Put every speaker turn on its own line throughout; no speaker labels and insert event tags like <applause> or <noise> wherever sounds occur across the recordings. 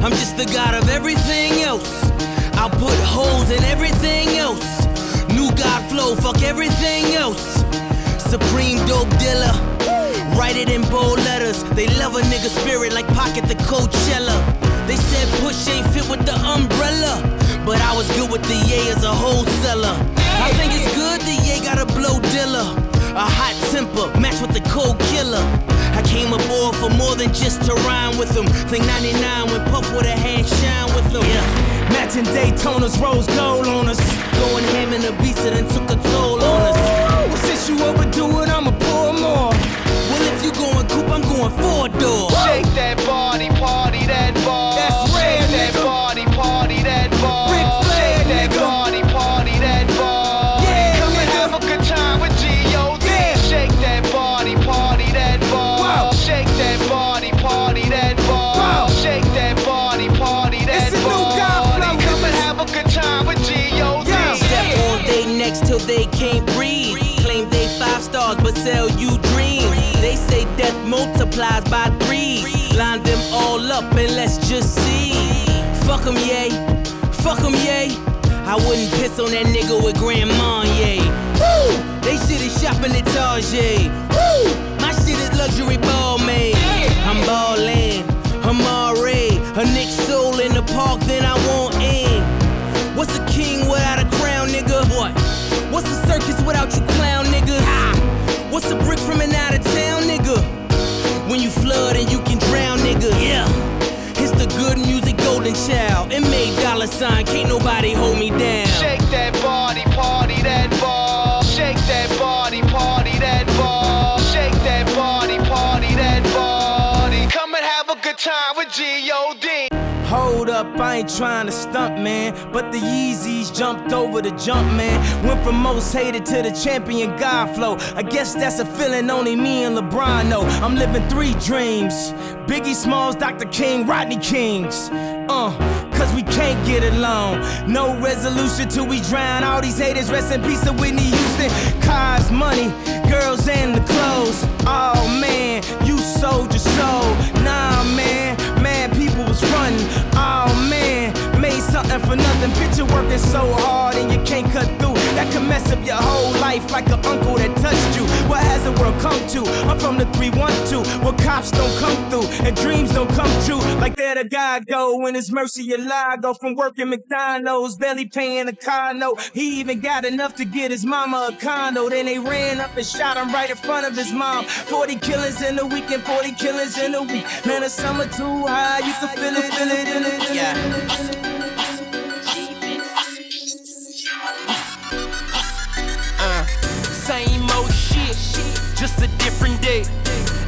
I'm just the God of everything else. I'll put holes in everything else. New God flow, fuck everything else. Supreme dope dealer. Write it in bold letters. They love a nigga spirit like Pac at Coachella. They said push ain't fit with the umbrella. But I was good with the yay as a wholesaler. I think it's good the yay got a blow dealer. A hot temper, match with the cold killer. I came aboard for more than just to rhyme with them. Think 99 when Puff with a hand Shyne with them. Yeah. Matching Daytona's rose gold on us. Going ham in the beast and then took a toll on us. Well, since you overdo it, I'ma pour more. Well, if you going coupe, I'm going four door.
Shake that body, party that ball.
That's rare,
that
they can't breathe. Claim they five stars, but sell you dreams. They say death multiplies by threes. Line them all up and let's just see. Fuck 'em, yay. Fuck 'em, yay. I wouldn't piss on that nigga with Grandma, yay. Woo! They shit is shopping at Target. Woo! My shit is luxury ball made. I'm ballin', I'm already. A Nick soul in the park, then I want in. What's a king without a crown, nigga? What? What's a circus without you clown niggas? What's a brick from an out of town, nigga? When you flood and you can drown niggas. Yeah. It's the good music golden child. It made dollar sign, can't nobody hold me down.
Shake that body, party that ball. Shake that body, party that ball. Shake that body, party that body. Come and have a good time with G.O.D.
Hold up, I ain't trying to stunt, man. But the Yeezys jumped over the jump, man. Went from most hated to the champion God flow. I guess that's a feeling only me and LeBron know. I'm living three dreams Biggie Smalls, Dr. King, Rodney Kings. Uh, cause we can't get along. No resolution till we drown all these haters. Rest in peace to Whitney Houston. Cars, money, girls, and the clothes. Oh man, you sold your soul. Nah, man, something for nothing. Picture working so hard and you can't cut through. That can mess up your whole life like an uncle that touched you. What has the world come to? I'm from the 312, where cops don't come through and dreams don't come true. Like there the God go when his mercy lie. Go from working McDonald's, barely paying a car note. He even got enough to get his mama a condo. Then they ran up and shot him right in front of his mom. 40 killers in a week and 40 killers in a week. Man, the summer too high, you can feel it, feel it, feel it. Yeah.
Same old shit, just a different day.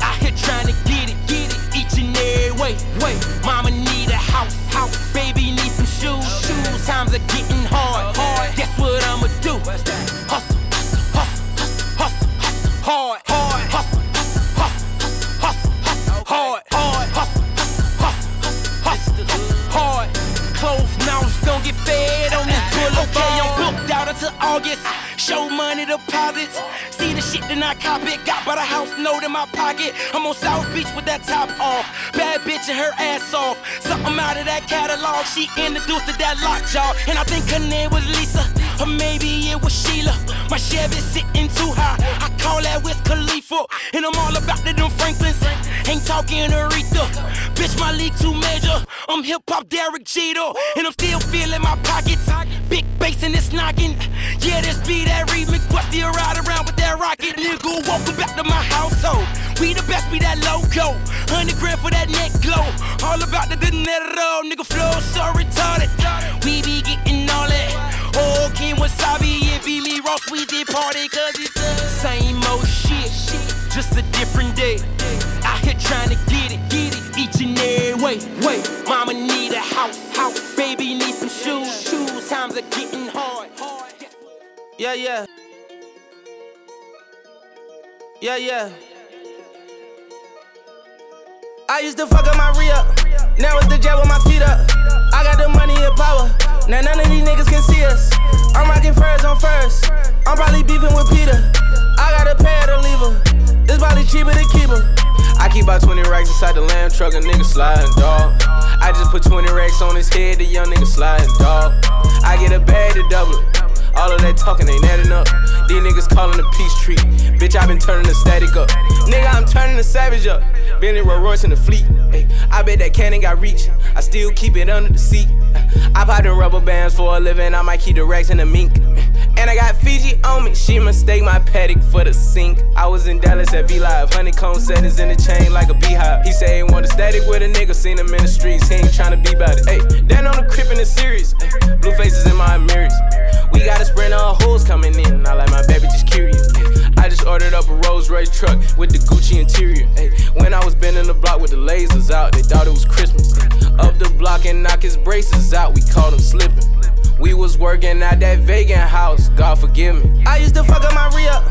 Out here trying to get it, get it each and every way. Wait, mama need a house, house. Baby need some shoes, shoes. Times are getting hard, hard. Guess what I'ma do? Hustle, hustle, hustle, hustle, hustle, hard, hard. Hustle, hustle, hustle, hustle, hustle, hard, hard. Hustle, hustle, hustle, hustle, hustle, hard. Closed mouths don't get fed on this boulevard. Okay, I'm booked out until August. Show money deposits. See the shit that I cop it. Got by the house note in my pocket. I'm on South Beach with that top off. Bad bitch and her ass off. Something out of that catalog. She introduced to that lockjaw. And I think her name was Lisa. Or maybe it was Sheila. My Chevy sitting too high. I call that Wiz Khalifa. And I'm all about the them Franklins. Ain't talking Aretha. Bitch, my league too major. I'm hip hop Derek Jeter. And I'm still feeling my pockets. Big bass in this knocking. Yeah, this be that remix. But still ride around with that rocket. Nigga, welcome back to my household. We the best, be that logo. 100 grand for that neck glow. All about the dinero. Nigga, flow so retarded. We be getting Oh, King Wasabi and be me Ross Weezy party. Cause it's the same old shit. Just a different day. Out here trying to get it, get it each and every way. Wait, mama need a house, house. Baby need some shoes, shoes. Times are getting hard.
Yeah, yeah. Yeah, yeah. I used to fuck up my re. Now it's the jet with my feet up. I got the money and power. Now none of these niggas can see us. I'm rocking furs on first. I'm probably beefing with PETA. I got a pair to leave her. It's probably cheaper to keep her.
I keep about 20 racks inside the lamb truck, a nigga sliding, dog. I just put 20 racks on his head, the young nigga sliding, dog. I get a bag to double it. All of that talking ain't adding up. These niggas calling the peace treat. Bitch, I been turning the static up. Nigga, I'm turning the savage up. Bentley Rolls Royce in the fleet. Hey, I bet that cannon got reach. I still keep it under the seat. I pop them rubber bands for a living. I might keep the racks in the mink. And I got Fiji on me. She mistake my Patek for the sink. I was in Dallas at V Live. Honeycomb settings in the chain like a beehive. He say he want a static with a nigga. Seen him in the streets. He ain't tryna be about it. Hey, down on the crib in the series. Ay, blue faces in my mirrors. We got a sprint of hoes coming in. I like my baby just curious. I just ordered up a Rolls Royce truck with the Gucci interior. Ay, when I was bending the block with the lasers out, they thought it was Christmas. Up the block and knock his braces out. We caught him slipping. We was working at that vegan house, God forgive me. I used to fuck up my re up,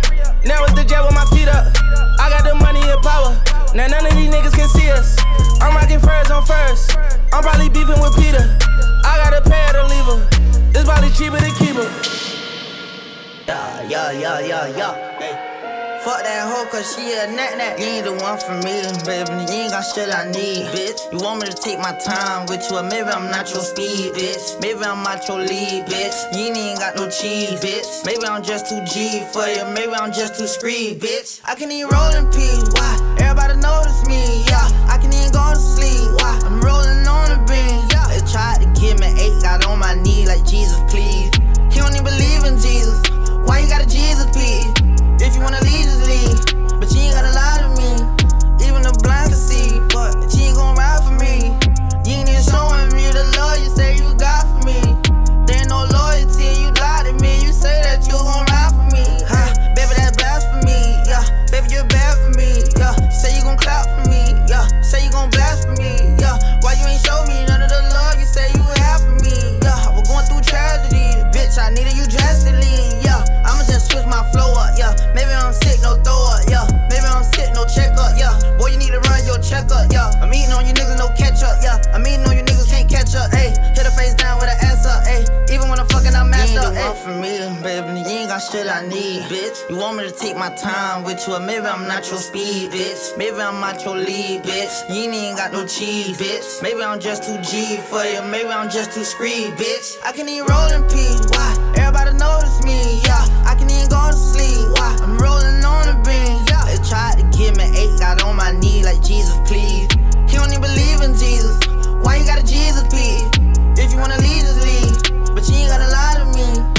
now it's the jet with my feet up. I got the money and power, now none of these niggas can see us. I'm rocking furs on first, I'm probably beefing with PETA. I got a pair to leave her, it's probably cheaper to keep her.
Yeah, yeah, yeah, yeah, yeah. Hey. Fuck that hoe, cause she a nat nat. You ain't the one for me, baby. You ain't got shit I need, bitch. You want me to take my time with you, or maybe I'm not your speed, bitch. Maybe I'm not your lead, bitch. You ain't even got no cheese, bitch. Maybe I'm just too G for you, maybe I'm just too screed, bitch. I can even roll in peace, why? Everybody notice me, yeah. I can even go to sleep, why? I'm rolling on the beam, yeah. They tried to give me eight, got on my knee like Jesus, please. He don't even believe in Jesus. Why you got a Jesus, please? If you wanna leave, just leave. But you ain't gotta lie to me. Even the blind can see. But you ain't gon' ride for me. You ain't even showing me the love you say you got for me. There ain't no loyalty, you lie to me. You say that you gon' ride for me. Huh? Baby, that's blasphemy. Yeah, baby, you're bad for me. Yeah, say you gon' clap for me. Yeah, say you gon' blasphemy. Yeah, why take my time with you, maybe I'm not your speed, bitch. Maybe I'm not your lead, bitch. You ain't got no cheese, bitch. Maybe I'm just too G for you, maybe I'm just too screed, bitch. I can even roll in peace, why? Everybody notice me, yeah. I can even go to sleep, why? I'm rolling on the beam, yeah. They tried to give me eight, got on my knee like Jesus, please. He don't even believe in Jesus. Why you got a Jesus, please? If you wanna leave, just leave. But you ain't gotta lie to me.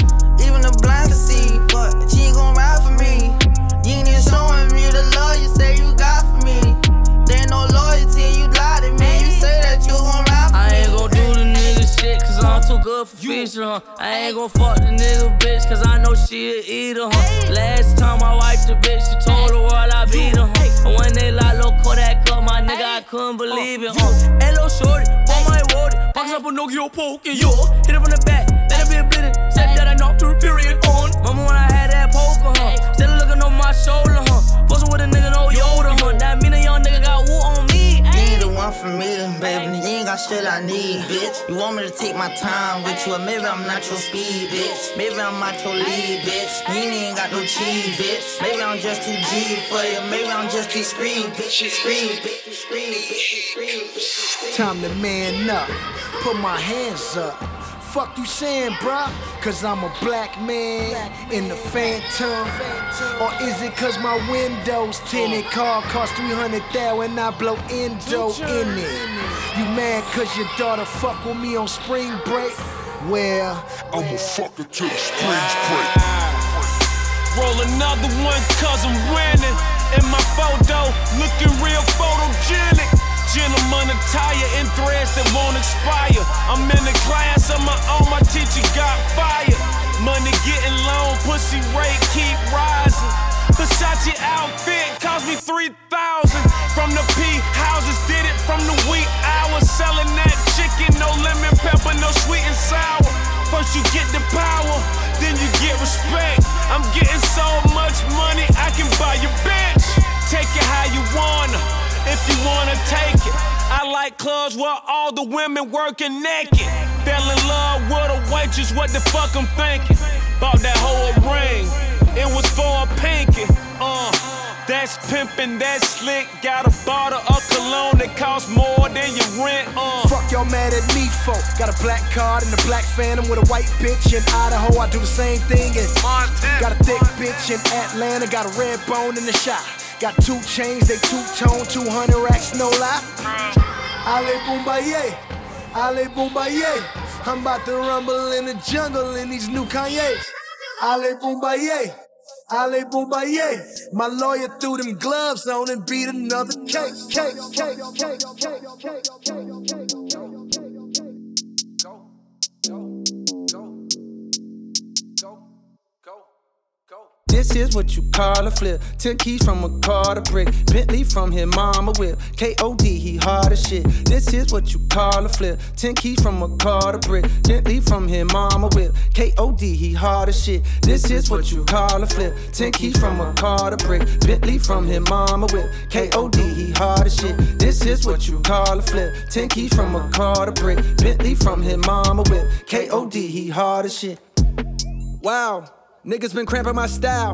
Too good for fishing, huh? I ain't gon' fuck the nigga bitch, cause I know she a eater, huh? Last time I wiped the bitch, she told the world I beat her, huh? And when they lock low Kodak up, my nigga, I couldn't believe it, huh? Hello, shorty, boy, my roadie, box up a Nokia poke, yo. Hit it from the back, let it be a bleeding, said that I knocked her period on. Mama, when I had that poker, huh? Still looking on my shoulder, huh? Fussing with a nigga, no Yoda, huh? That mean a young nigga got woo on me,
baby. You ain't got shit I need, bitch. You want me to take my time with you, or maybe I'm not your speed, bitch. Maybe I'm not your lead, bitch. You ain't got no cheese, bitch. Maybe I'm just too G for you, maybe I'm just too screed, bitch. Screed, bitch.
Time to man up, put my hands up. Fuck you saying, bruh? Cause I'm a black man in the phantom. Or is it cause my windows tinted? Oh. Car cost 300,000 and I blow endo in it. You mad cause your daughter fuck with me on spring break? Well,
I'ma fuck it till the springs break.
Roll another one cause I'm winning. In my photo, looking real photogenic. Gentleman attire in threads that won't expire. I'm in a class of my own, my teacher got fired. Money getting long, pussy rate keep rising. Versace outfit cost me 3,000. From the P houses, did it from the wheat hours. Selling that chicken, no lemon pepper, no sweet and sour. First you get the power, then you get respect. I'm getting so much money, I can buy your bitch. Take it how you wanna, if you wanna take like clubs where all the women working naked. Fell in love with a waitress, what the fuck I'm thinking? Bought that whole ring, it was for a pinky. Uh,
That's pimping, that's slick. Got a bottle of cologne that costs more than your rent. Uh.
Fuck y'all mad at me for. Got a black card and a black phantom with a white bitch in Idaho. I do the same thing in Montana. Got a thick bitch in Atlanta. Got a red bone in the shop. Got two chains, they two tone, 200 racks, no lie. Ali Bomaye, Ali Bomaye. I'm about to rumble in the jungle in these new Kanye's. Ali Bomaye. Ali Bomaye. My lawyer threw them gloves on and beat another case. case, case, case, case,
This is what you call a flip. Ten keys from a car to brick. Bentley from his mama whip. K.O.D. he hard as shit. This is what you call a flip. Ten keys from a car to brick. Bentley from his mama whip. K.O.D. he hard as shit. This is what you call a flip. Ten keys from a car to brick. Bentley from his mama whip. K.O.D. he hard as shit. This is what you call a flip. Ten keys from a car to brick. Bentley from his mama whip. K.O.D. he hard as shit. Wow. Niggas been cramping my style.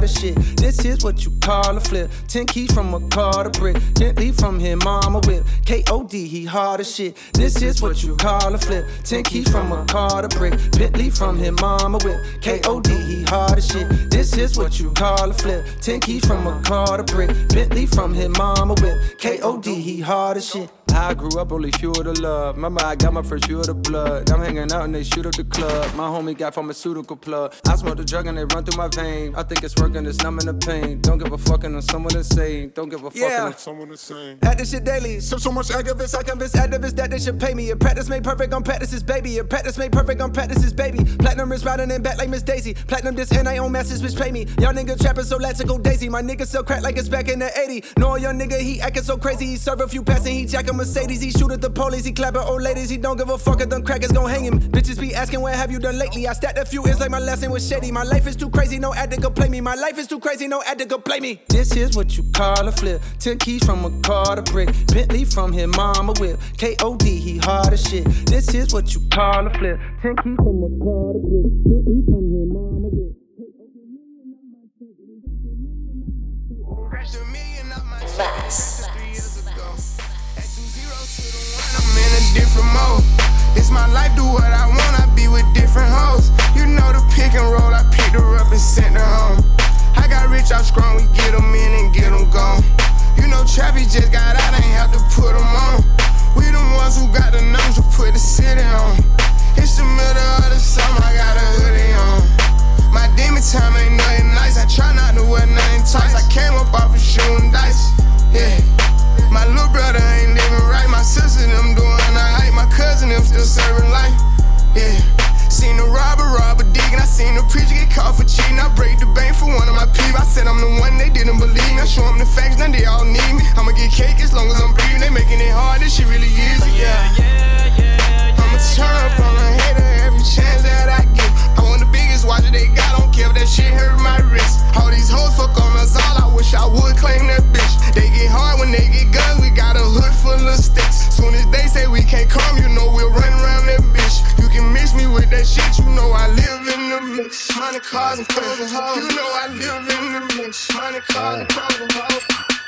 as shit. This is what you call a flip. Ten keys from a car to brick. Bentley from his mama whip. K.O.D. he hard as shit. This is what you call a flip. Ten keys from a car to brick. Bentley from his mama whip. K.O.D. he hard as shit. This is what you call a flip. Ten keys from a car to brick. Bentley from his mama whip. K.O.D. he hard as shit.
I grew up only fuel to love. Remember, I got my first fuel to blood. I'm hanging out and they shoot up the club. My homie got pharmaceutical plug. I smoke the drug and they run through my vein. I think it's working, it's numbing the pain. Don't give a fuck on someone say. Don't give a fuck
Yeah.
on someone say.
At this shit daily. Sip so much Actavis, I convince activists that they should pay me. A practice made perfect on practice's baby. A practice made perfect on practice's baby. Platinum is riding in back like Miss Daisy. Platinum this and I own message, bitch pay me. Y'all nigga trapping so let's go daisy. My nigga sell crack like it's back in the 80. No, young nigga, he acting so crazy. He serve a few passes, he jack a Mercedes. He shoot at the police, he clapping old ladies. He don't give a fuck if them crackers gon' hang him. Bitches be asking, what have you done lately? I stacked a few, it's like my lesson was shady. My life is too crazy, no addict could play me. My life is too crazy, no could play me. This is what you call a flip. Ten keys from a car to brick. Bentley from his mama whip. K.O.D. he hard as shit. This is what you call a flip. Ten keys from a car to brick. Bentley from his mama whip.
I'm in a different mode. It's my life, do what I want, I be with different hoes. You know the pick and roll, I picked her up and sent her home. I got rich out strong, we get them in and get them gone. You know Trappy just got out, ain't have to put them on. We the ones who got the numbers to put the city on. It's the middle of the summer, I got a hoodie on. My demon time ain't nothing nice, I try not to wear nothing tight. I came up off of shooting dice, yeah. My little brother ain't living right. My sister them doing alright. My cousin them still serving life. Yeah. Seen the robber, robber digging. I seen the preacher get caught for cheating. I break the bank for one of my people. I said I'm the one they didn't believe me. I show them the facts, now they all need me. I'ma get cake as long as I'm breathing. They making it hard. This shit really easy. Yeah. Yeah, yeah. I'ma turn up on a hater every chance that I get. Want watch that they got. Don't care if that shit hurt my wrist. All these hoes fuck on us all. I wish I would claim that bitch. They get hard when they get guns. We got a hood full of sticks. Soon as they say we can't come, you know we'll run around that bitch. You can mix me with that shit. You know I live in the mix. Money, cars, and clothes and hoes. You know I live in the mix. Money, cars, and clothes and hoes.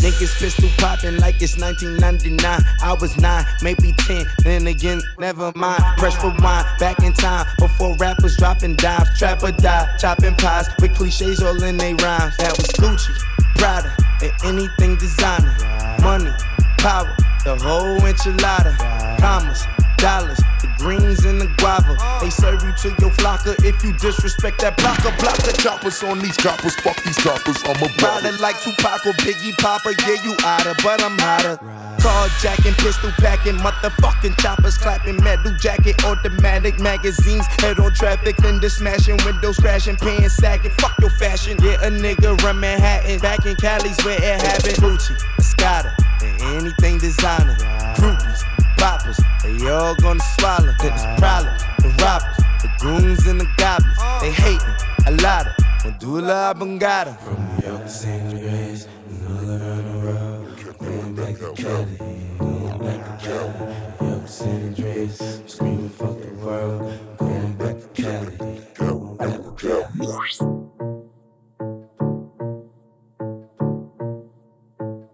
Niggas pistol popping like it's 1999. I was nine, maybe 10, then again, never mind. Press for wine, back in time before rappers dropping dimes. Trapper die, chopping pies with cliches all in they rhymes. That was Gucci, Prada, and anything designer. Money, power, the whole enchilada. Commas,
dollars. The greens and the guava. They serve you to your flocker if you disrespect that blocker, blocker.
Choppers on these choppers. fuck these choppers. I'm a
Rider like Tupac or Biggie Papa, yeah, you outta, but I'm hotter. Carjacking, pistol packing, motherfucking choppers clapping, metal jacket, automatic magazines, head on traffic, fender smashing, windows crashing, pants sagging, fuck your fashion. Yeah, a nigga run Manhattan, back in Cali's where it happened. Gucci, Escada, and anything designer. Groupies, poppers, they all gonna swallow. It's problems, the robbers, the goons and the goblins. They hating a lot of Medulla Oblongata. From New York to San Andreas, and all around the world. Going back to Cali, going back to Cali. New York to San Andreas, screaming fuck the world. Going back to Cali, going back to Cali.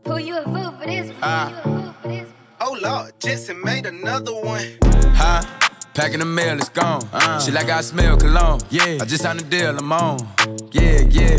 Who you a fool for this?
Oh Lord, Jetson made another one.
Huh? Packing the mail, it's gone. Uh. She like I smell cologne. Yeah. I just signed a deal, I'm on. Yeah, yeah.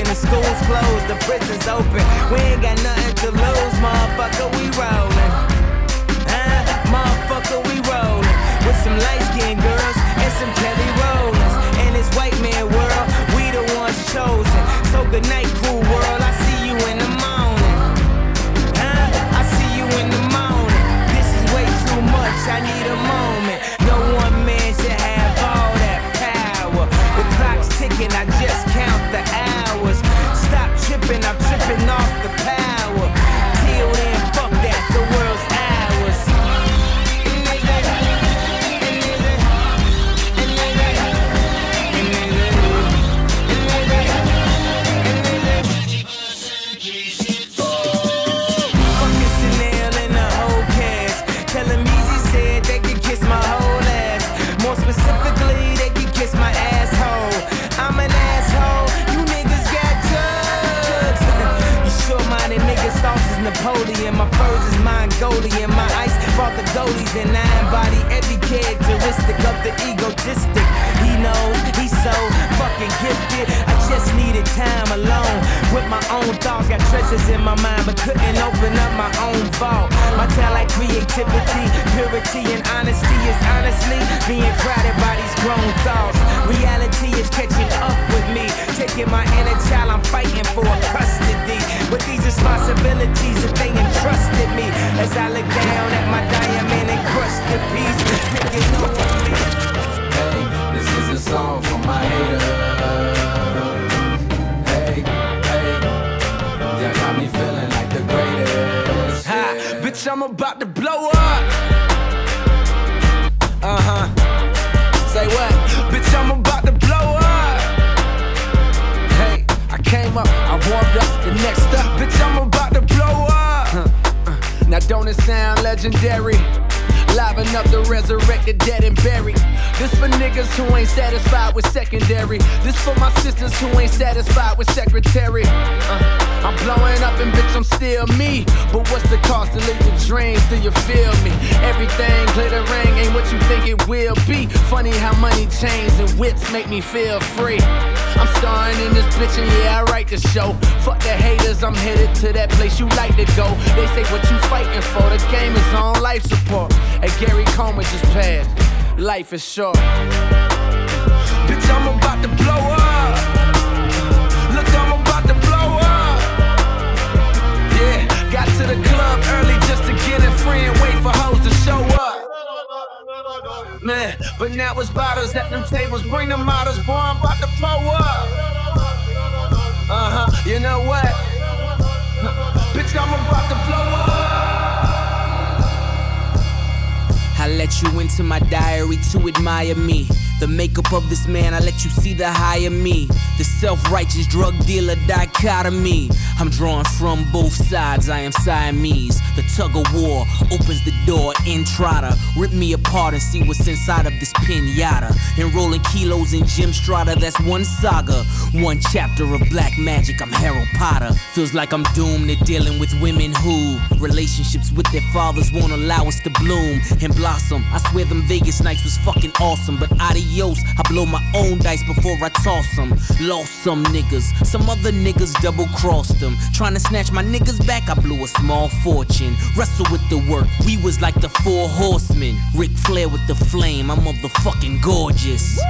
Broken, the school's closed, the prison's open. We ain't got nothing to lose, motherfucker, we rollin'. Huh? Motherfucker, we rollin'. With some light skinned girls and some Kelly Rowlands. In this white man world, we the ones chosen. So good night, cool world, I see you in the morning. Huh? I see you in the morning. This is way too much, I need a moment. No one man should have all that power. The clock's ticking, I just count the hours. Brought the goalies and I embody every characteristic of the egotistic. Knows he's so fucking gifted. I just needed time alone with my own thoughts. Got treasures in my mind, but couldn't open up my own vault. My talent, creativity, purity, and honesty is honestly being crowded by these grown thoughts. Reality is catching up with me, taking my inner child. I'm fighting for custody with these responsibilities that they entrusted me. As I look down at my diamond encrusted piece, picking up
this is a song for my haters. Hey, hey, you got me feeling like the greatest.
Ha, bitch, I'm about to blow up. Uh huh. Say what? Bitch, I'm about to blow up. Hey, I came up, I warmed up, the next up. Bitch, I'm about to blow up. Huh. Uh. Now, don't it sound
legendary? Liven up the resurrected, dead and buried. This for niggas who ain't satisfied with secondary. This for my sisters who ain't satisfied with secretary. Uh, I'm blowing up and bitch, I'm still me. But what's the cost to live your dreams? Do you feel me? Everything glittering ain't what you think it will be. Funny how money chains and whips make me feel free. I'm starring in this bitch and yeah, I write the show. Fuck the haters, I'm headed to that place you like to go. They say what you fighting for, the game is on life support. Hey, Gary Coleman just passed. Life is short. Bitch, I'm about to blow up. Look, I'm about to blow up. Yeah, got to the club early just to get in free and wait for hoes to show up. Man, but now it's bottles at them tables. Bring the models, boy, I'm about to blow up. Uh huh, you know what? Bitch, I'm about to blow up.
I let you into my diary to admire me. The makeup of this man, I let you see the higher me. The self righteous drug dealer dichotomy. I'm drawing from both sides, I am Siamese. The tug of war opens the door, Entrada. Rip me apart and see what's inside of this pinata. Enrolling kilos in Jim Strata, that's one saga. One chapter of black magic, I'm Harold Potter. Feels like I'm doomed to dealing with women who relationships with their fathers won't allow us to bloom and blossom. I swear them Vegas nights was fucking awesome, but adios. I blow my own dice before I toss them. Lost some niggas, some other niggas double crossed them. Trying to snatch my niggas back, I blew a small fortune. Wrestle with the work, we was like the four horsemen. Ric Flair with the flame, I'm motherfucking gorgeous.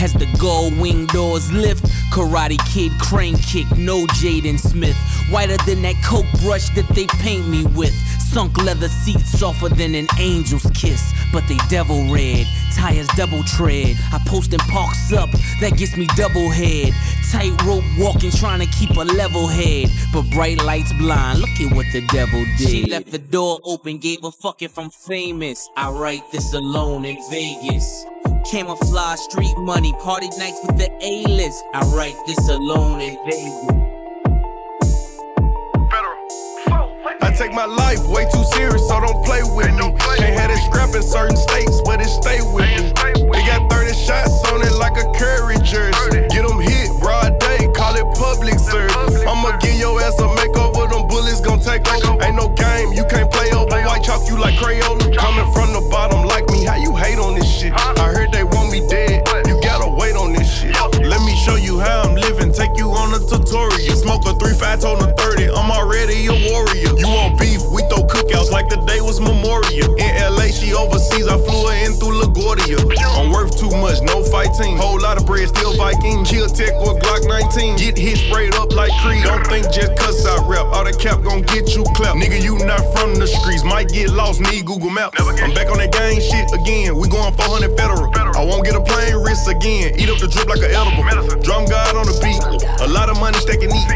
As the gold wing doors lift, Karate Kid crane kick, no Jaden Smith. Whiter than that coke brush that they paint me with. Sunk leather seats softer than an angel's kiss, but they devil red. Tires double tread. I post and parks up, that gets me double head. Tightrope walking, trying to keep a level head. But bright lights blind, look at what the devil did. She left the door open, gave a fuck if I'm famous. I write this alone in Vegas. Camouflage street money, party nights with the A-list. I write this alone in Vegas.
Take my life way too serious, so don't play with me. Can't have it scrap in certain states, but it stay with me. They got 30 shots on it like a Curry jersey. Get them hit, broad day, call it public service. I'ma give your ass a makeover, them bullets gon' take over. Ain't no game, you can't play over. White chalk you like Crayola. Coming from the bottom like me, how you hate on this shit? I heard they want me dead, you gotta wait on this shit. Let me show you how You on a tutorial. Smoke a 3 5 told a 30, I'm already a warrior. You want beef, we throw cookouts like the day was Memorial. In LA, she overseas, I flew her in through LaGuardia. I'm worth too much, no fighting. Whole lot of bread, still Viking. Kill tech with Glock 19. Get hit sprayed up like Creed. Don't think just cuz I rap. All the cap gon' get you clapped. Nigga, you not from the streets. Might get lost, need Google Maps. I'm back on that gang shit again. We going 400 federal. I won't get a plane wrist again. Eat up the drip like an edible. Drum God on the beat. A lot of money stacking neat.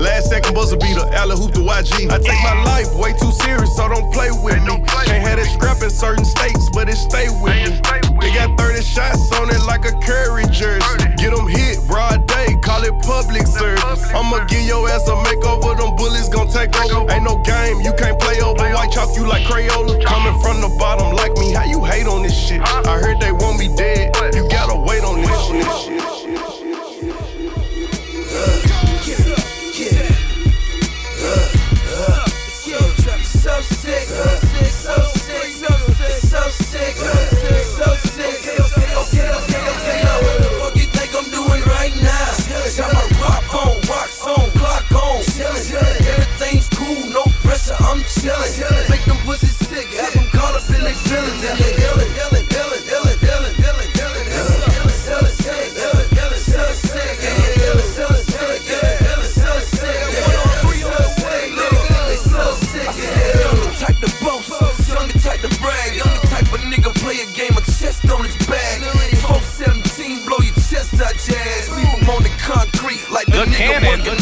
Last second buzzer beater. Alley hoop the YG. I take my life way too serious, so don't play with me. Can't have it scrap in certain states, but it stay with me. They got 30 shots on it like a Curry jersey. Get them hit, broad day, call it public service. I'ma give your ass a makeover, them bullets gon' take over. Ain't no game, you can't play over. White chalk you like Crayola. Coming from the bottom like me, how you hate on this shit? I heard they want me dead, you gotta wait on this shit.
Pressure, I'm chillin'. Make them pussies sick, have them caught up in their feelings and they illin', illin', illin', illin', illin', illin', illin', illin', so sick, illin', illin', so sick, illin', so sick, illin', so sick, so sick, they so sick. I'm the type to boast, I'm the type to brag, I'm the type of nigga play a game of chess on his bag. 417, blow your chest out, jazz. Leave him on the concrete like the,
The
nigga
cannon.
working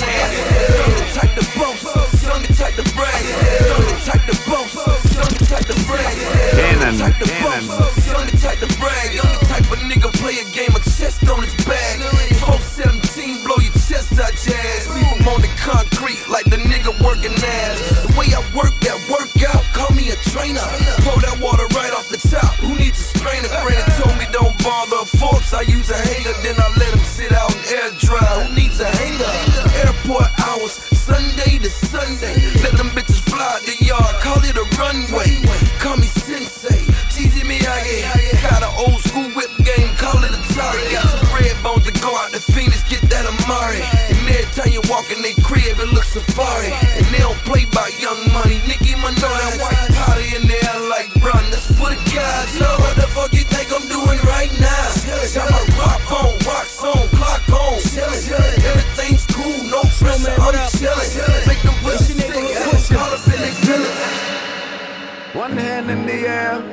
the type to bust. I'm the type to brag. I'm the type of nigga play a game of chess on his back. 417, blow your chest out, jazz. Leave him on the concrete like the nigga working ass. The way I work that workout, call me a trainer.
Pour that water right off the top. Who needs a strainer? Granny told me don't bother Forbes. I use a hanger, then I let in
they crib, it looks safari.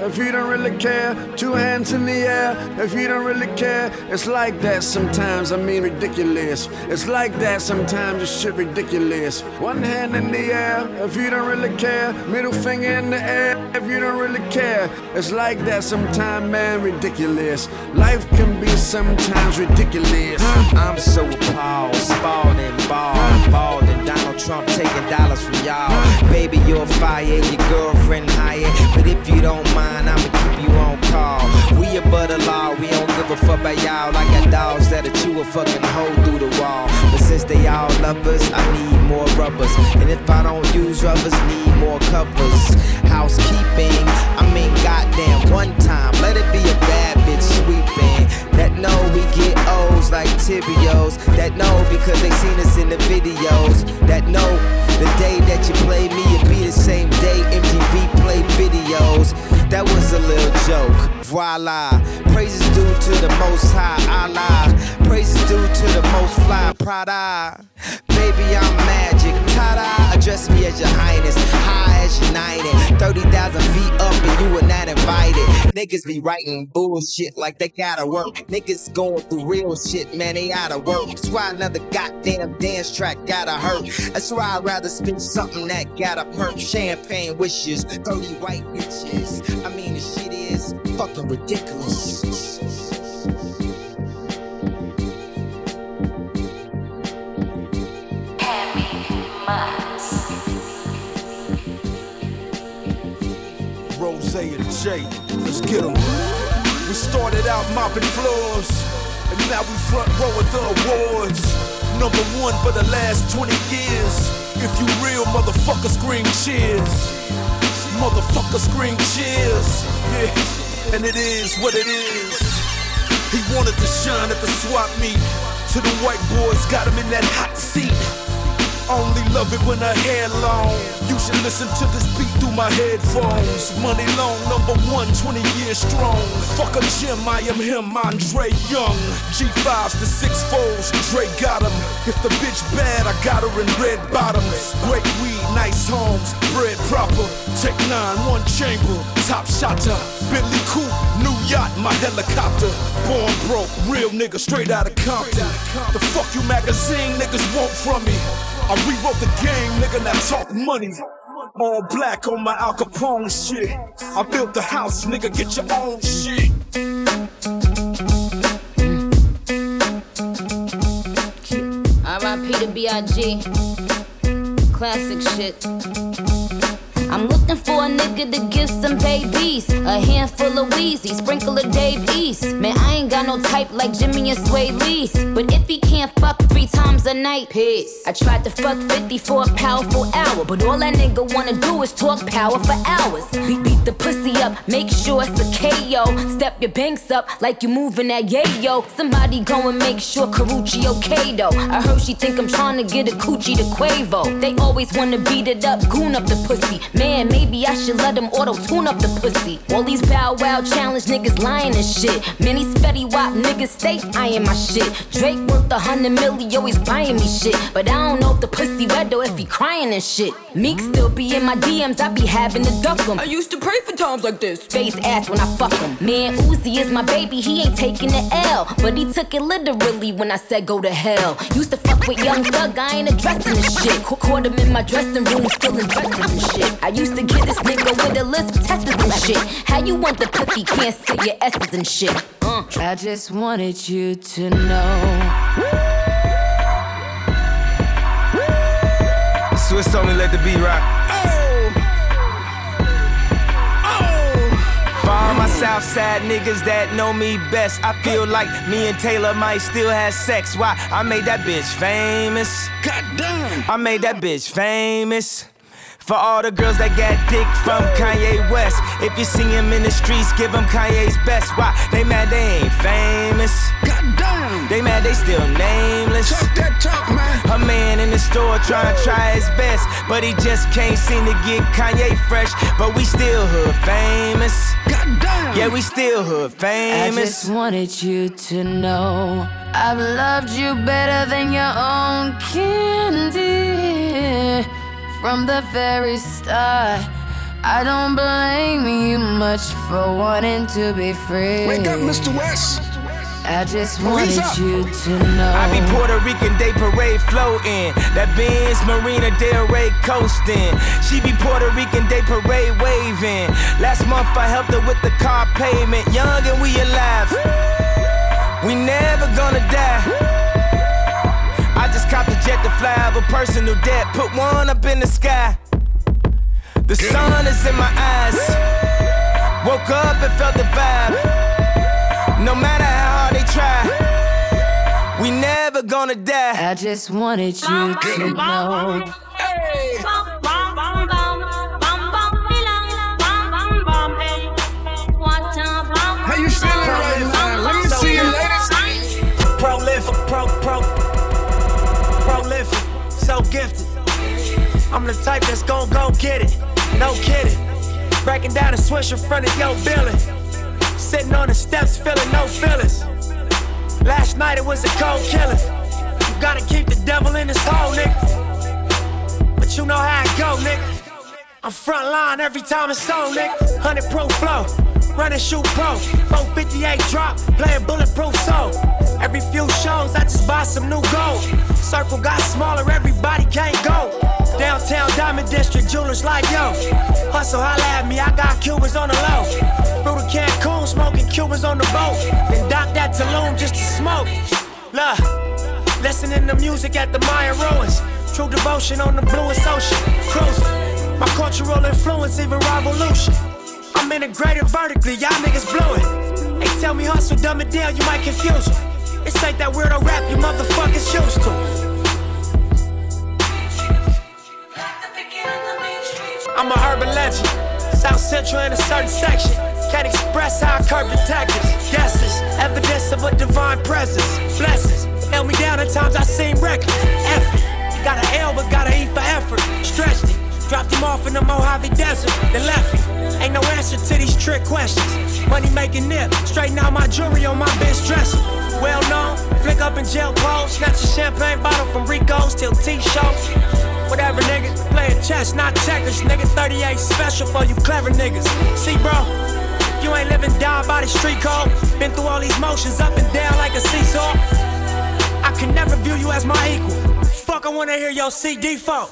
If you don't really care. Two hands in the air if you don't really care. It's like that sometimes, I mean ridiculous. It's like that sometimes, it's shit ridiculous. One hand in the air if you don't really care. Middle finger in the air if you don't really care. It's like that sometimes, man, ridiculous. Life can be sometimes ridiculous.
I'm so appalled, bald and Donald Trump taking dollars from y'all. Baby, you're fire, your girlfriend higher. But if you don't mind, I'ma keep you on call. We above the law, we don't give a fuck about y'all. I got dogs that'll chew a fucking hole through the wall. But since they all lovers, I need more rubbers. And if I don't use rubbers, need more covers. Housekeeping, I mean, goddamn, one time, let it be a bad bitch sweeping. That know we get O's like Cheerios. That know because they seen us in the videos. That know the day that you play me, it be the same day MTV play videos. That was a little joke. Voila. Praises due to the most high Allah. Praises due to the most fly Prada. Baby, I'm magic. Ta-da. Address me as your highness. High as united. 30,000 feet up and you were not invited. Niggas be writing bullshit like they gotta work. Niggas going through real shit, man, they outta work. That's why another goddamn dance track gotta hurt. That's why I'd rather spend something that gotta perk. Champagne wishes, 30 white bitches. I mean, the shit is fucking ridiculous.
Rose and Jay, let's get get 'em. We started out mopping floors, and now we front row at the awards. Number one for the last 20 years. If you real, motherfucker, scream cheers. Motherfucker, scream cheers. Yeah, and it is what it is. He wanted to shine at the swap meet. To the white boys, got him in that hot seat. Only love it when her hair long. You should listen to this beat through my headphones. Money long, number one, 20 years strong. Fuck a gym, I am him, Andre Young. G5s to six foes, Dre got him. If the bitch bad, I got her in red bottoms. Great weed, nice homes, bread proper. Tech nine, one chamber, top shotter. Billy Coop, new yacht, my helicopter. Born broke, real nigga, straight out of Compton. The fuck you magazine niggas want from me? I rewrote the game, nigga, now talk money. All black on my Al Capone shit. I built the house, nigga, get your own shit.
R.I.P. to B.I.G. Classic shit. I'm looking for a nigga to give some babies. A handful of Weezy, sprinkle of Dave East. Man, I ain't got no type like Jimmy and Swae Lee's. But if he can't fuck three times a night, peace. I tried to fuck 50 for a powerful hour. But all that nigga wanna do is talk power for hours. Beat, beat the pussy up, make sure it's a KO. Step your banks up like you moving that yayo. Somebody go and make sure Karrueche okay though. I heard she think I'm trying to get a coochie to Quavo. They always wanna beat it up, goon up the pussy. Man, maybe I should let them auto tune up the pussy. All these bow wow challenge niggas lying and shit. Many Fetty Wap niggas stay eyeing my shit. Drake worth a hundred million, always buying me shit. But I don't know if the pussy wet though if he crying and shit. Meek still be in my DMs, I be having to duck him. I used to pray for times like this. Face ass when I fuck him. Man, Uzi is my baby, he ain't taking the L. But he took it literally when I said go to hell. Used to fuck with young thug, I ain't addressing this shit. Ca- Caught him in my dressing room, still in dresses and shit. I used to get this nigga with the a lisp, testers and shit. How you want the cookie, can't say your S's and shit. Uh.
I just wanted you to know.
Swizz only let the beat rock. For all my Southside niggas that know me best, I feel like me and Taylor might still have sex. Why? I made that bitch famous. Goddamn. I made that bitch famous. For all the girls that got dick from Kanye West. If you see him in the streets, give him Kanye's best. Why? They mad they ain't famous. Goddamn. They mad, they still nameless.
Talk that talk, man.
A man in the store trying to try his best, but he just can't seem to get Kanye fresh. But we still hood famous.
Goddamn.
Yeah, we still hood famous.
I
famous.
just wanted you to know I've loved you better than your own candy from the very start. I don't blame you much for wanting to be free.
Wake up, Mr. West.
I just
Police
wanted
up.
you to know.
I be Puerto Rican Day Parade floating. That Benz Marina Del Rey coasting. She be Puerto Rican Day Parade waving. Last month I helped her with the car payment. Young and we alive. We never gonna die. I just copped a jet to fly over personal debt. Put one up in the sky. The sun is in my eyes. Woke up and felt the vibe. No matter how hard they try, we never gonna die.
I just wanted you to know.
How you feeling right now? Let me see you, ladies.
Prolific, pro, pro, prolific, so gifted. I'm the type that's gon' go get it, no kidding. Breaking down a switch in front of your building. Sitting on the steps, feeling no feelings. Last night it was a cold killer. You gotta keep the devil in his hole, nigga. But you know how it go, nigga. I'm front line every time it's on, nigga. 100 pro flow, running shoot pro. 458 drop, playing bulletproof soul. Every few shows, I just buy some new gold. Circle got smaller, everybody can't go. Downtown Diamond District, jewelers like yo. Hustle, holla at me, I got Cubans on the low. Through the Cancun, smoking Cubans on the boat. Then dock that Tulum just to smoke. Look, listening to music at the Mayan ruins. True devotion on the bluest ocean. Cruising. My cultural influence, even revolution. Integrated vertically, y'all niggas blew it. They tell me hustle, dumb it down, you might confuse them. This ain't that weirdo rap you motherfuckers used to. I'm a urban legend. South Central in a certain section. Can't express how I curb detectives. Guesses, evidence of a divine presence. Blessings, held me down at times I seem reckless. Effort, got an L but got an E for effort. Stretched it, dropped him off in the Mojave Desert. Then left him. Ain't no answer to these trick questions. Money making nip, straighten out my jewelry on my bitch dresser. Well known, flick up in jail clothes, snatch a champagne bottle from Rico's till T-show. Whatever, nigga. Playing chess, not checkers. Nigga, 38 special for you clever niggas. See, bro, you ain't living down by the street code, been through all these motions up and down like a seesaw. I can never view you as my equal. Fuck, I wanna hear your CD fault.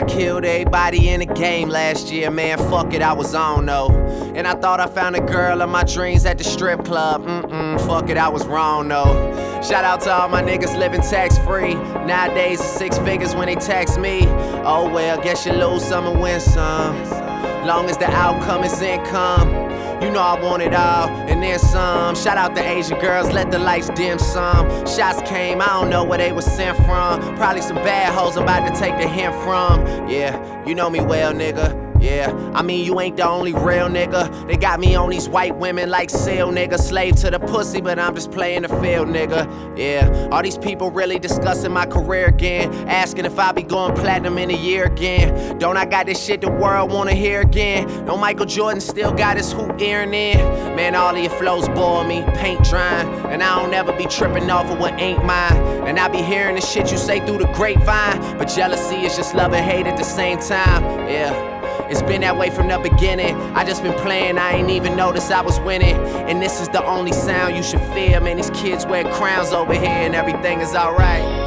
I killed everybody in the game last year, man. Fuck it, I was on though. And I thought I found a girl of my dreams at the strip club. Mm-mm, fuck it, I was wrong though. Shout out to all my niggas living tax free. Nowadays, it's six figures when they tax me. Oh well, guess you lose some and win some. Long as the outcome is income. You know I want it all, and then some. Shout out the Asian girls, let the lights dim some. Shots came, I don't know where they was sent from. Probably some bad hoes I'm about to take the hint from. Yeah, you know me well, nigga. Yeah, I mean, you ain't the only real nigga. They got me on these white women like seal nigga. Slave to the pussy, but I'm just playing the field, nigga. Yeah, all these people really discussing my career again. Asking if I be going platinum in a year again. Don't I got this shit the world wanna hear again? No Michael Jordan still got his hoop earring in. Man, all of your flows bore me, paint drying. And I don't ever be tripping off of what ain't mine. And I be hearing the shit you say through the grapevine. But jealousy is just love and hate at the same time. Yeah. It's been that way from the beginning. I just been playing, I ain't even noticed I was winning. And this is the only sound you should fear. Man, these kids wear crowns over here and everything is alright.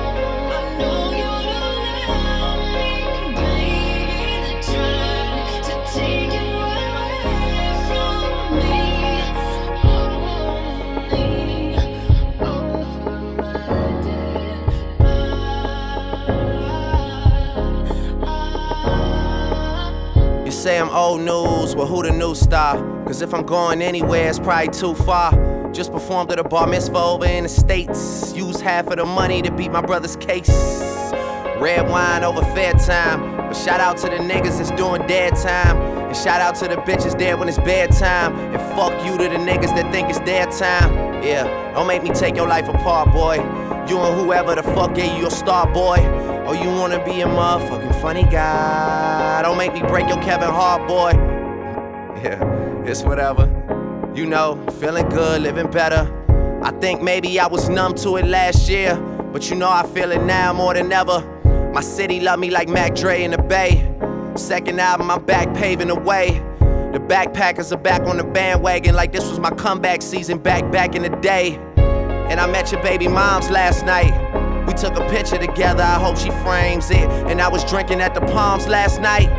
Say I'm old news, well, who the new star? Cause if I'm going anywhere, it's probably too far. Just performed at a bar mitzvah over in the States. Used half of the money to beat my brother's case. Red wine over fair time. But shout out to the niggas that's doing dead time. And shout out to the bitches dead when it's bedtime. And fuck you to the niggas that think it's their time. Yeah, don't make me take your life apart, boy. You and whoever the fuck gave you your star, boy. Or you wanna be a motherfucking funny guy. Don't make me break your Kevin Hart, boy. Yeah, it's whatever. You know, feeling good, living better. I think maybe I was numb to it last year. But you know I feel it now more than ever. My city love me like Mac Dre in the Bay. Second album, I'm back paving the way. The backpackers are back on the bandwagon like this was my comeback season back back in the day. And I met your baby moms last night. We took a picture together, I hope she frames it. And I was drinking at the Palms last night.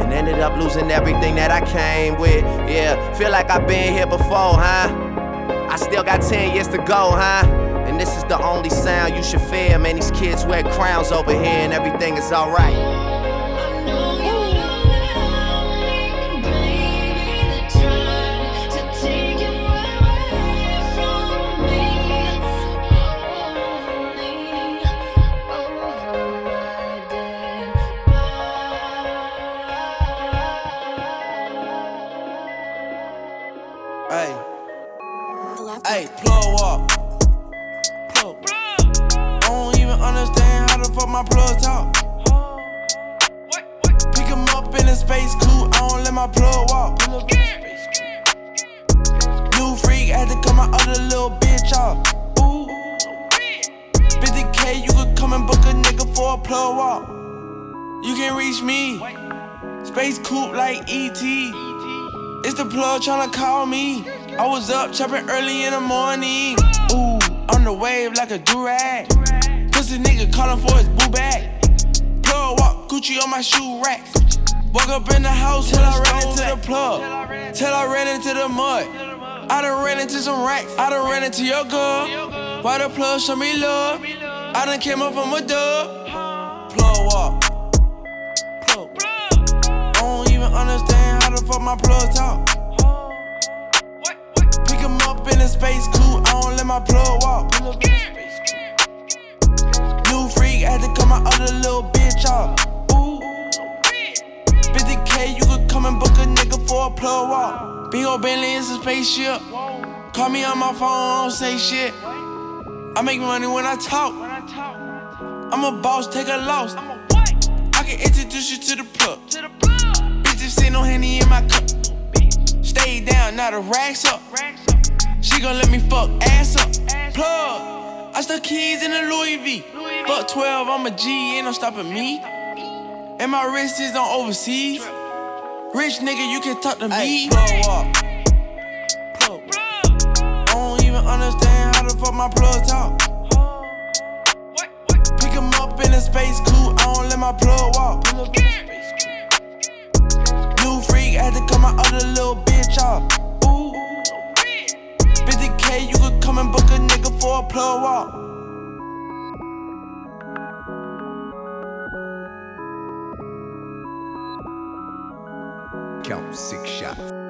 And ended up losing everything that I came with. Yeah, feel like I've been here before, huh? I still got 10 years to go, huh? And this is the only sound you should fear. Man, these kids wear crowns over here and everything is alright.
Up chopping early in the morning. Ooh, on the wave like a durag. Pussy nigga calling for his boo bag. Plug walk Gucci on my shoe rack. Walk up in the house till I ran into the plug. Till I ran into the mud. I done ran into some racks. I done ran into your girl. Why the plug show me love? I done came up from a dub. Plug walk. Plug. I don't even understand how the fuck my plug talk in a space coupe, I don't let my plug walk. New freak, had to cut my other little bitch off. Ooh. 50k, you could come and book a nigga for a plug walk. Big ol' Bentley is a spaceship. Call me on my phone, I don't say shit. I make money when I talk. I'm a boss, take a loss. I can introduce you to the plug. Bitches say no henny in my cup. Stay down, now the racks up. She gon' let me fuck ass up. Plug. I stuck keys in a Louis V. Fuck 12, I'm a G, ain't no stopping me. And my wrist is on overseas. Rich nigga, you can talk to me. Plug up. Plug. I don't even understand how the fuck my plug talk. Pick him up in a space coupe, I don't let my plug walk. New freak, I had to cut my other little bitch off you could come and book a nigga for a plug walk.
Count six shots.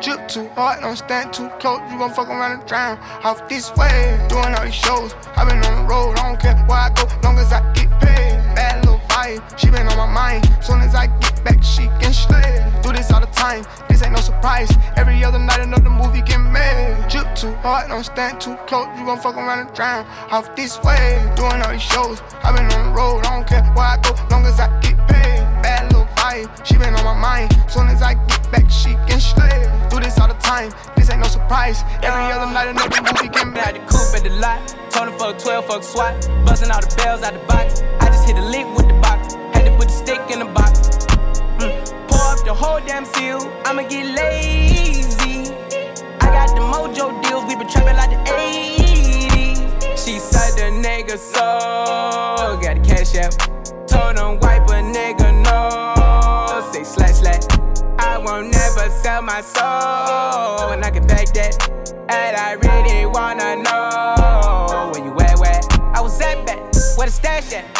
Drip too hard, don't stand too close. You gon' fuck around and drown. Off this way, doing all these shows. i been on the road, I don't care where I go, long as I get paid. Bad little vibe, she been on my mind. Soon as I get back, she can slay. Do this all the time, this ain't no surprise. Every other night, another movie get made. Drip too hard, don't stand too close. You gon' fuck around and drown. Off this way, doing all these shows. i been on the road, I don't care where I go, long as I get paid. She been on my mind. Soon as I get back, she can slay do this all the time. This ain't no surprise. Every other night, another movie can
be. Out the coupe at the lot. Told him fuck 12, fuck SWAT. Busting all the bells out the box. I just hit a lick with the box. Had to put the stick in the box. Mm. Pour up the whole damn seal. I'ma get lazy. I got the mojo deals. We been trapping like the 80s. She said the nigga so. Got the cash out. Told him wipe a nigga won't never sell my soul, and I can back that. And I really wanna know where you at, where I was at back, where the stash at.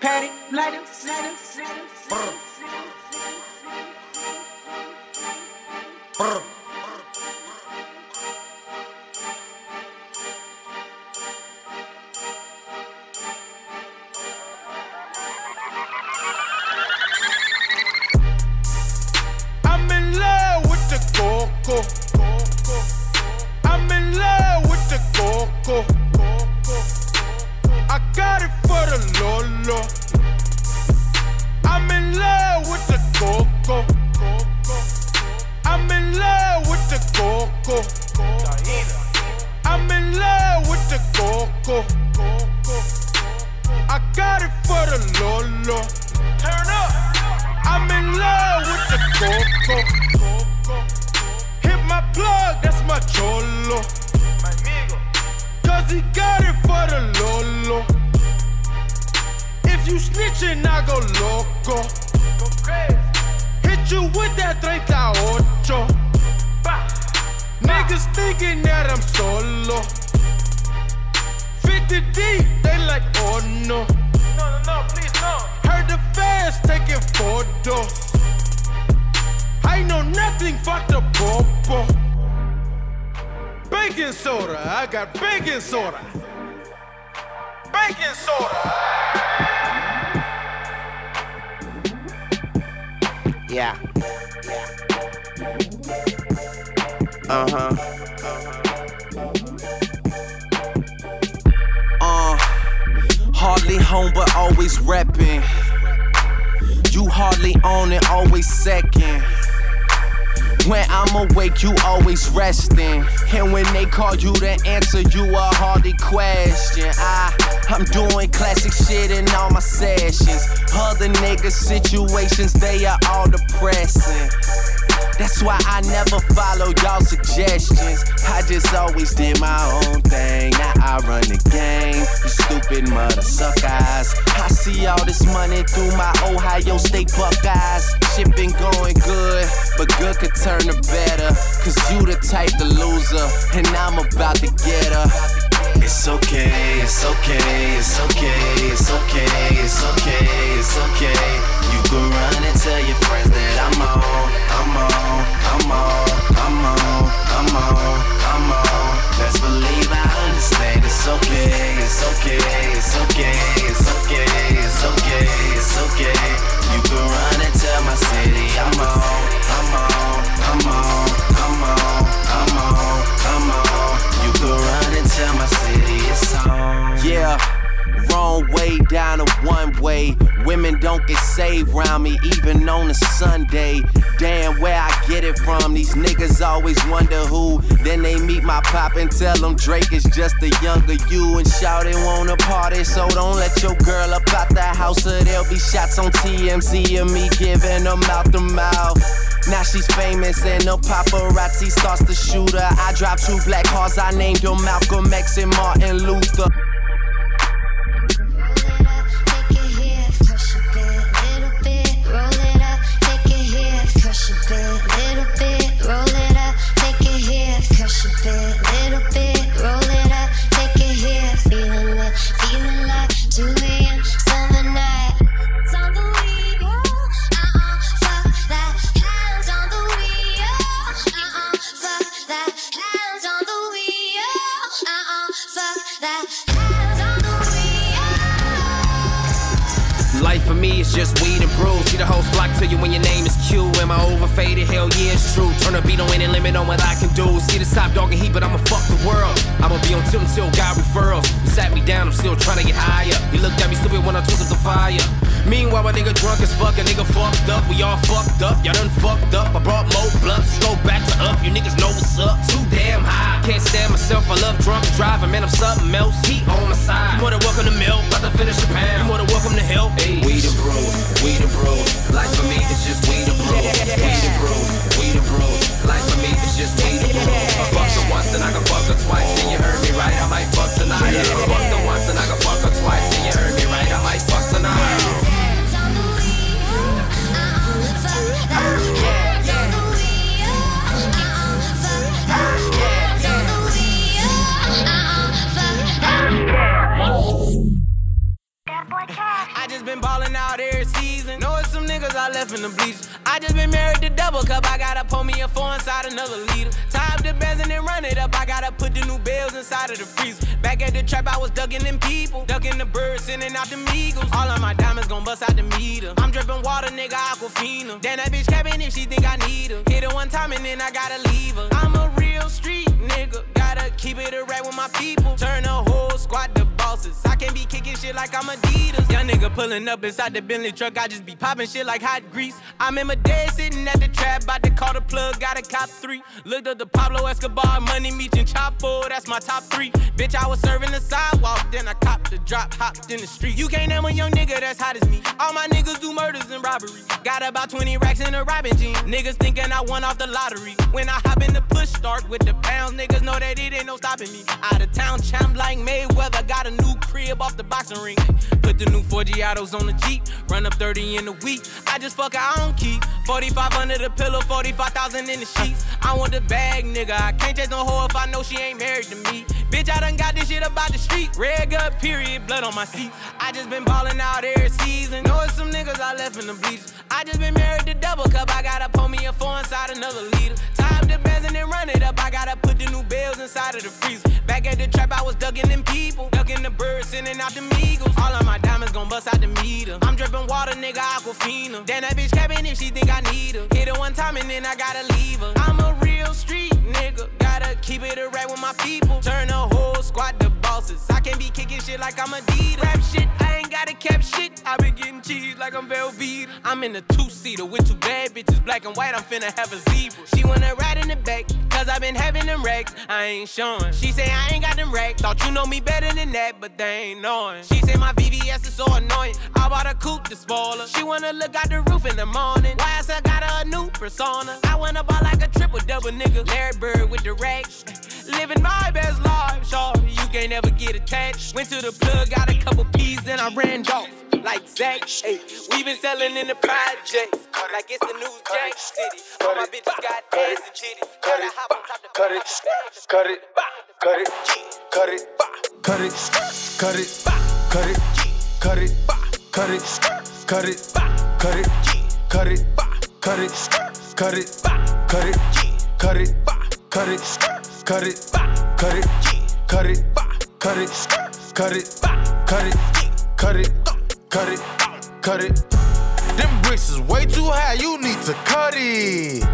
Patty, light it, light it. Brr.
My cholo. My amigo. Cause he got it for the Lolo. If you snitching, I go loco. Go crazy. Hit you with that 38. Bah. Niggas thinking that I'm solo. 50 deep, they like, oh no. No, no, no, please no. Heard the fans taking photos. I know nothing but the popo. Baking soda, I got baking soda. Baking soda.
Yeah. Uh huh. Uh, hardly home, but always reppin'. You hardly own it, always second. When I'm awake, you always resting. And when they call you to answer, you a hardly question. I, I'm doing classic shit in all my sessions. Other niggas' situations, they are all depressing. That's why I never follow y'all suggestions. I just always did my own thing. Now I run the game. You stupid mother suckers. I see all this money through my Ohio State Buckeyes. Shit been going good, but good could turn to better. Cause you the type to loser, and I'm about to get her. It's okay, it's okay, it's okay, it's okay, it's okay, it's okay. You can run and tell your friends that I'm on, I'm on, I'm on, I'm on, I'm on, I'm on. Best believe I understand. It's okay, it's okay, it's okay, it's okay, it's okay, it's okay. You can run and tell my city I'm on, I'm on, I'm on, I'm on, I'm on, I'm on. You can run and tell my city it's on. Yeah. Wrong way down a one way Women don't get saved round me, even on a Sunday. Damn, where I get it from. These niggas always wonder who. Then they meet my pop and tell them Drake is just a younger you. And shout it wanna party, so don't let your girl up out the house, or there'll be shots on TMZ of me giving them mouth to mouth. Now she's famous and the paparazzi starts to shoot her. I dropped two black cars, I named them Malcolm X and Martin Luther.
Just weed brew. See the whole block to you when your name is Q. Am I overfaded? Hell yeah, it's true. Turn a beat on any limit on what I can do. See the top dog and heat, but I'ma fuck the world. I'ma be on tilt until God referrals. You sat me down, I'm still trying to get higher. You looked at me stupid when I twisted the fire. Meanwhile, my nigga drunk as fuck, a nigga fucked up. We all fucked up, y'all done fucked up. I brought more blunts, go back to up. You niggas know what's up. Too damn high, can't stand myself. I love drunk driving, man. I'm something else. Heat on my side. You more than welcome to milk, about to finish the pound. You more than welcome to help. Hey. We the bros, we the bros. Life for me is just we the bros. We the bros, we the bros. Life for me is just we the bros. I fucked her once and I can fuck her twice. And you heard me right, I might fuck tonight. I fucked her I
left in the bleachers. I just been married to double cup. I gotta pull me a four inside another liter. Time the bends and then run it up. I gotta put the new bills inside of the freezer. Back at the trap, I was ducking them people. Ducking the birds, sending out the eagles. All of my diamonds gon' bust out the meter. I'm dripping water, nigga, aquafina. Damn, that bitch capping if she think I need her. Hit her one time and then I gotta leave her. I'm a real street nigga. Gotta keep it a rap with my people. Turn the whole squad to bosses. Can't be kicking shit like I'm Adidas. Young nigga pulling up inside the Bentley truck. I just be popping shit like hot grease. I'm in my day sitting at the trap, about to call the plug. Got a cop three. Looked up the Pablo Escobar, money meeting Chapo. That's my top three. Bitch, I was serving the sidewalk, then I copped the drop, hopped in the street. You can't name a young nigga that's hot as me. All my niggas do murders and robbery. Got about 20 racks in a robbing jean. Niggas thinking I won off the lottery. When I hop in the push start with the pounds, niggas know that it ain't no stopping me. Out of town, champ like Mayweather. Got a new crib off the boxing ring. Put the new 4G autos on the Jeep. Run up 30 in a week. I just fuck, I don't keep. 45 under the pillow, 45,000 in the sheets. I want the bag, nigga. I can't chase no hoe if I know she ain't married to me. Bitch, I done got this shit about the street. Red gut, period, blood on my seat. I just been ballin' out every season. Know it's some niggas I left in the bleachers. I just been married to double cup. I gotta pull me a four inside another liter. Time to bends and then run it up. I gotta put the new bills inside of the freezer. Back at the trap, I was ducking them people. Ducking the birds, sending out the eagles. All of my diamonds gon' bust out the meter. I'm dripping water, nigga, aquafina. Damn, that bitch capping if she think I need her. Hit her one time and then I gotta leave her. I'm a real street nigga. Gotta keep it a rap with my people. Turn the whole squad to bosses. I can't be kicking shit like I'm Adidas. Rap shit, I ain't gotta cap shit. I been getting cheese like I'm Velveeta. I'm in a two-seater with two bad bitches, black and white. I'm finna have a zebra. She wanna ride in the back, cause I been having them racks. I ain't showing. She say I ain't got them racks. Thought you know me better than that, but they ain't knowing. She say my VVS is so annoying. I bought a coupe to spoil her. She wanna look out the roof in the morning. Why I got her a new persona? I wanna ball like a triple double nigga. Larry Bird with the racks. Living my best life, sure. You can't ever get attached. Went to the plug, got a couple P's, then I ran off. Like Zach, hey, we been selling in the projects. Like it's the new Jack City. All my bitches got ass and. Gotta hop on top the
Cut it, cut it, cut it, cut it, cut it, cut it, cut it, cut it, cut it, cut it, cut it, cut it, cut it, cut it, cut it, cut it, cut it, cut it, cut it, cut it, cut it, cut it, cut it, cut it, cut it, cut it. Them bricks is way too high, you need to cut it.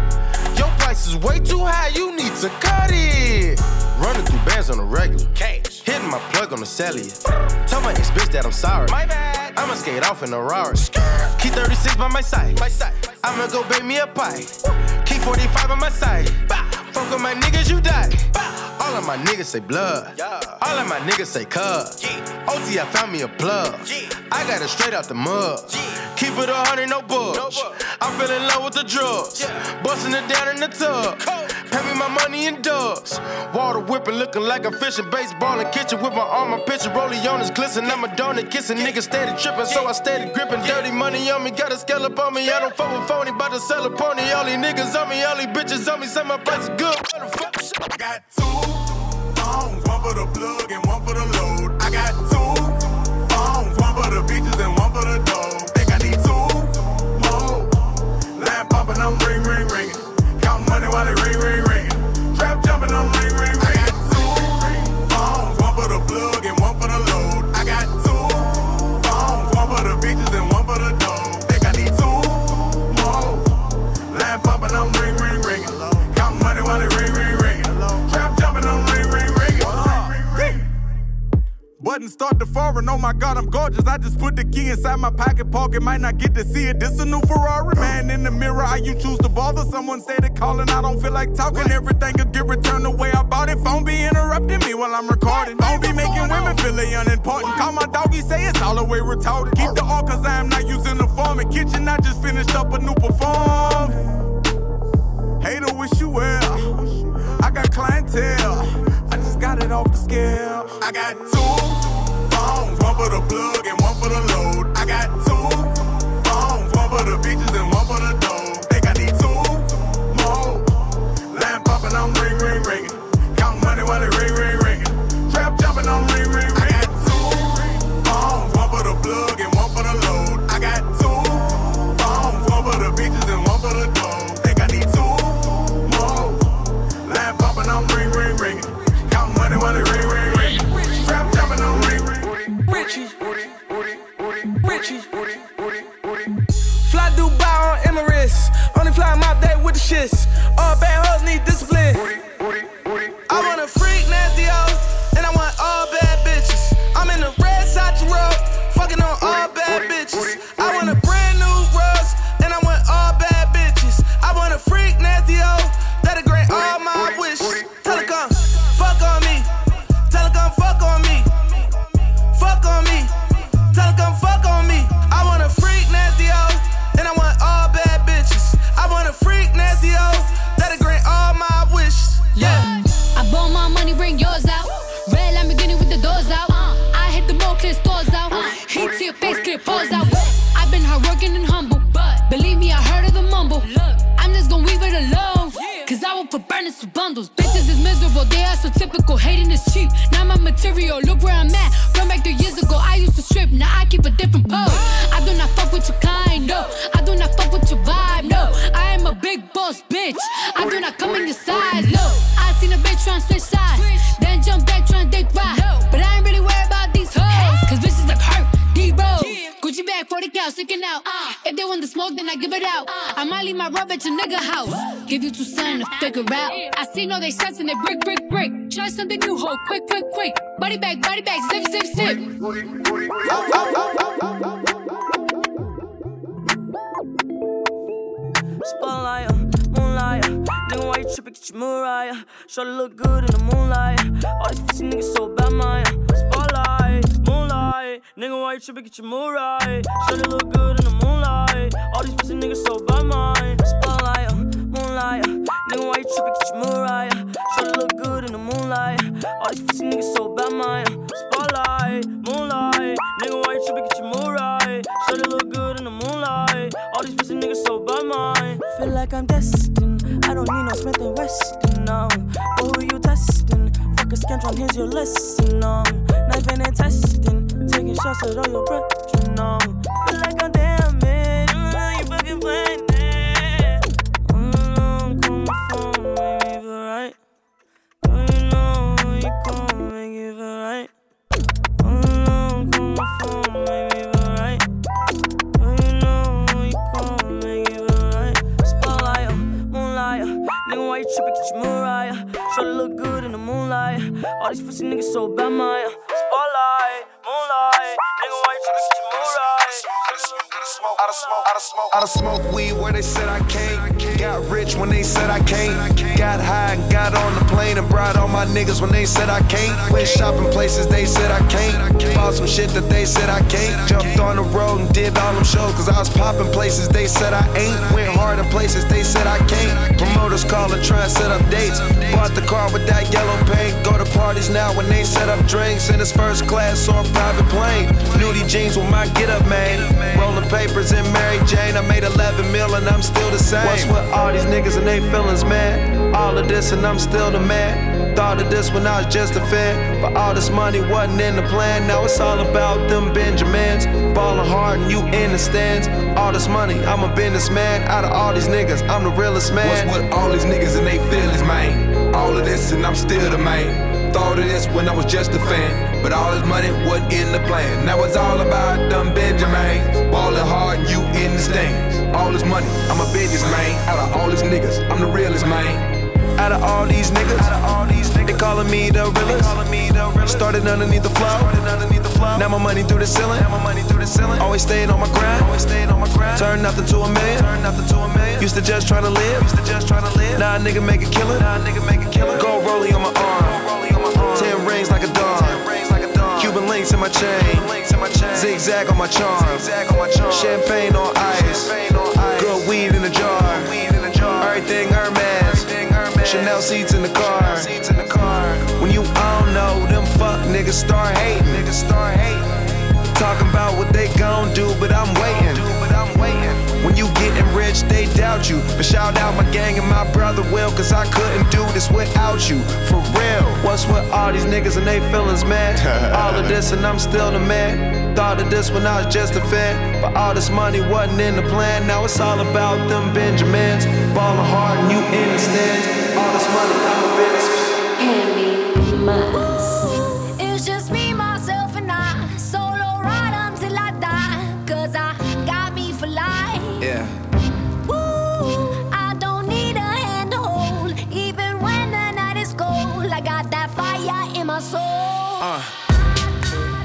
Your price is way too high, you need to cut it.
Running through bands on the regular. Cash. Hitting my plug on the cellular. Tell my ex bitch that I'm sorry. My bad. I'ma skate off in a Rari. Key 36 by my side. My side. I'ma go bake me a pie. Key 45 on my side. Fuck with my niggas, you die. All of my niggas say blood. All of my niggas say cuz. OT, I found me a plug. I got it straight out the mud. Keep it a hundred, no budge. I fell in love with the drugs. Busting it down in the tub. Pay me my money in dubs. Water whipping, looking like a fish in baseball in kitchen with my arm, my picture. Rollie on his glisten. I'm a donut kissing. Niggas steady tripping, so I steady gripping. Dirty money on me, got a scale up on me. I don't fuck with phony, bout to sell a pony. All these niggas on me, all these bitches on me. Say my price is good.
I got two phones, one for the plug and
Button start to foreign, oh my god, I'm gorgeous. I just put the key inside my pocket pocket, might not get to see it. This a new Ferrari, man. In the mirror, how you choose to bother? Someone say they calling, I don't feel like talking. Everything could get returned the way I bought it. Phone be interrupting me while I'm recording. Phone be making women feel they unimportant. Call my doggy, say it's all the way retarded. Keep the all cause I am not using the form. In kitchen, I just finished up a new perform. Hater, wish you well. I got clientele. I just got it off the scale.
I got two phones, one for the plug and one for the load. I got two phones, one for the bitches and one for the dough. Think I need two more. Lamp popping, I'm ring, ring, ringing. Count money while it ring, ring, ringing. Trap jumping, I'm ring, ring, ringing. I got two phones, one for the plug
Richie. Richie. Fly all
they shots brick, brick, brick. Try something new, ho, quick, quick, quick. Body bag, body bag, zip, zip, zip.
Spotlight, moonlight. Nigga, why you tripping? Get your Mariah. Shorty look good in the moonlight. All these pussy niggas so bad, Maya. Spotlight, moonlight. Nigga, why you tripping? Get your Mariah. Shorty look good here's your lesson. Um, knife and testing. Taking shots at all your brethren. All these pussy niggas so bad, my uh, spotlight, moonlight. Nigga, why you tryna get your mood right?
I done smoke, I done smoke, I done smoke weed where they said I can't. Got rich when they said I can't. Got high and got on the plane and brought all my niggas when they said I can't. Went shopping places they said I can't. Bought some shit that they said I can't. Jumped on the road and did all them shows cause I was popping places they said I ain't. Went hard in places they said I can't. Promoters call and try and set up dates. Bought the car with that yellow paint. Go to parties now when they set up drinks in his first class or private plane. Nudie jeans with my get up, man. Rolling papers in Mary Jane. I made 11 mil and I'm still the same. What's with all these niggas and they feelings, man? All of this and I'm still the man. Thought of this when I was just a fan. But all this money wasn't in the plan. Now it's all about them Benjamins. Ballin' hard and you in the stands. All this money, I'm a businessman. Out of all these niggas, I'm the realest man.
What's with all these niggas and they feelings, man? All of this and I'm still the man. Thought of this when I was just a fan. But all this money wasn't in the plan. Now it's all about them Benjamins. Ballin' hard and you in the stands. All this money, I'm a businessman. Out of all these niggas, I'm the realest man.
Out of all these niggas, they calling me the realest. Started underneath the floor. Now my money through the ceiling. Always staying on my grind. Turn nothing to a million. Used to just tryna live. Now a nigga make a killing. Gold rolling on my arm. Ten rings like a dog. Cuban links in my chain. Zigzag on my charm. Champagne on ice. Good weed in a jar. Everything Hermes. Chanel seats in the car. When you all know them fuck niggas start hating. Niggas start hating. Talking about what they gon' do, but I'm waiting. When you getting rich, they doubt you. But shout out my gang and my brother Will, cause I couldn't do this without you. For real. What's with all these niggas and they feelings, man? <laughs> all of this and I'm still the man. Thought of this when I was just a fan. But all this money wasn't in the plan. Now it's all about them Benjamins. Ballin' hard and you in the stands. Money, I'm a.
Hand me my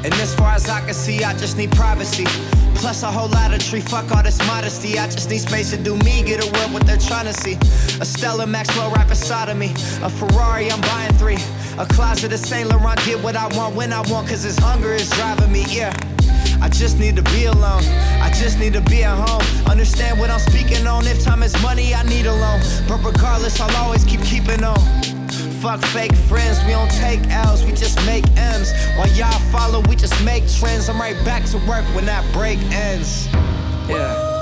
And as far as I can see, I just need privacy. Plus a whole lot of tree, fuck all this modesty. I just need space to do me, get away what they're trying to see. A Stella Maxwell right beside of me. A Ferrari, I'm buying three. A closet of Saint Laurent, get what I want when I want, cause this hunger is driving me, yeah. I just need to be alone. I just need to be at home. Understand what I'm speaking on. If time is money, I need a loan. But regardless, I'll always keep keeping on. Fuck fake friends, we don't take L's, we just make M's. While y'all follow, we just make trends. I'm right back to work when that break ends. Yeah.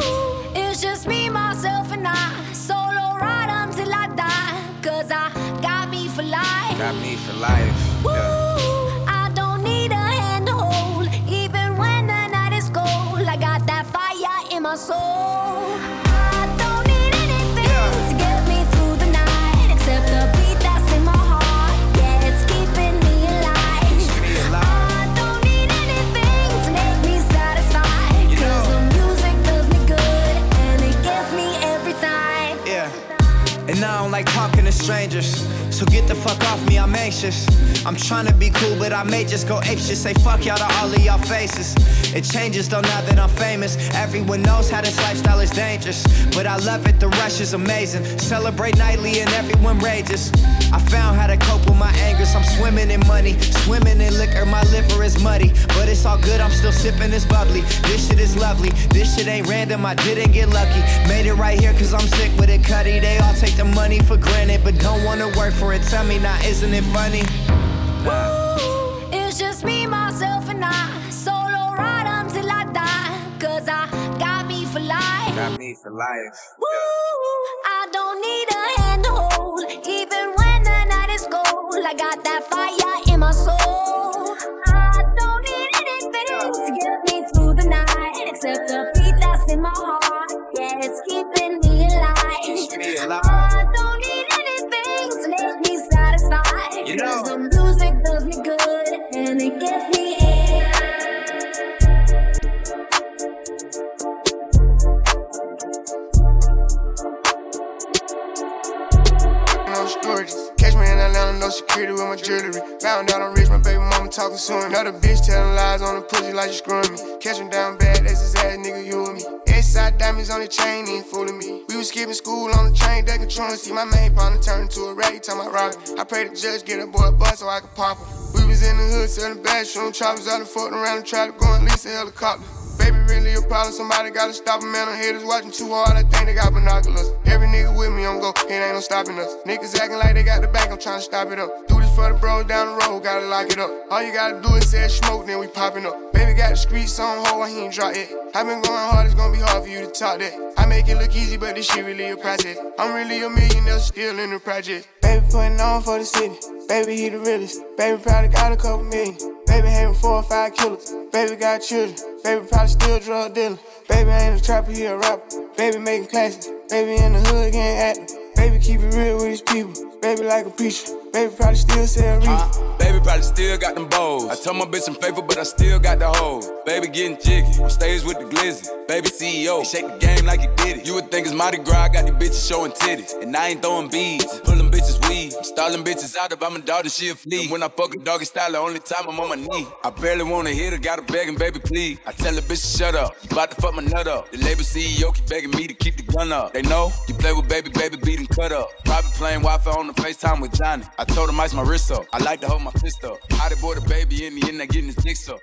It's just me, myself, and I. Solo ride until I die. Cause I got me for life.
Got me for life.
Woo, I don't need
like talking to strangers. So get the fuck off me, I'm anxious. I'm trying to be cool, but I may just go apeshit. Say fuck y'all to all of y'all faces. It changes though now that I'm famous. Everyone knows how this lifestyle is dangerous. But I love it, the rush is amazing. Celebrate nightly and everyone rages. I found how to cope with my angers. I'm swimming in money, swimming in liquor. My liver is muddy, but it's all good. I'm still sipping this bubbly. This shit is lovely. This shit ain't random. I didn't get lucky. Made it right here cause I'm sick with it, cutty. They all take the money for granted, but don't wanna work for it. Tell me now, isn't it funny? Nah.
It's just me, myself, and I. Solo ride until I die. Cause I got me for life.
Got me for life.
I don't need a hand to hold. Even when I got that fire in my soul.
Security with my jewelry. Found out I'm rich, my baby mama talking soon. Another bitch telling lies on the pussy like she screwing me. Catch him down bad, that's his ass, nigga, you and me. S-side diamonds on the chain, ain't fooling me. We was skipping school on the train, they controlling. See my main partner turn into a rat, tell my rock. I pray the judge get a boy a bus so I can pop him. We was in the hood selling the bathroom choppers out and fucking around and tried to go and lease a helicopter. Really a problem. Somebody gotta stop him, man. I'm haters watching too hard. I think they got binoculars. Every nigga with me, I'm go. It ain't no stopping us. Niggas acting like they got the bank. I'm trying to stop it up. This for the bros down the road. Gotta lock it up. All you gotta do is say smoke, then we popping up. Baby got the streets on hold. He ain't drop it. I been going hard. It's gonna be hard for you to talk that. I make it look easy, but this shit really a process. I'm really a millionaire, still in the project. Baby putting on for the city. Baby, he the realest. Baby probably got a couple million. Baby having four or five killers. Baby got children. Baby probably still drug dealer. Baby ain't a trapper, he a rapper. Baby making classics. Baby in the hood getting active. Baby keep it real with these people. Baby like a preacher. Baby probably still sell reefer.
Baby probably still got them bows. I told my bitch I'm faithful, but I still got the hoe. Baby getting jiggy. On stage with the glizzy. Baby CEO. He shake the game like he did it. You would think it's Mardi Gras. I got these bitches showing titties. And I ain't throwing beads. Pulling bitches weed. I'm stalling bitches out if I'm a dog, she a flea. When I fuck a doggy style, the only time I'm on my knee. I barely wanna hit her, gotta begging, baby, please. I tell the bitch to shut up. You bout to fuck my nut up. The label CEO keep begging me to keep the gun up. They know you play with baby, baby, beat and cut up. Private plane, Wi-Fi on the FaceTime with Johnny. I told him ice my wrist up. I like to hold my fist up. I done bought a baby in the end, I getting his dick up.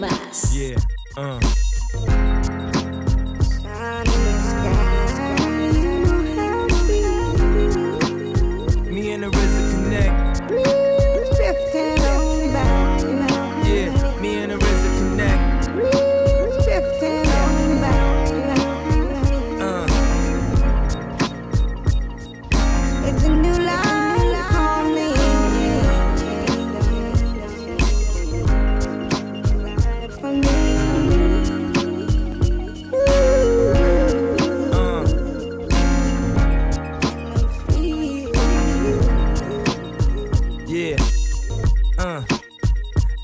Mass. Yeah. Uh.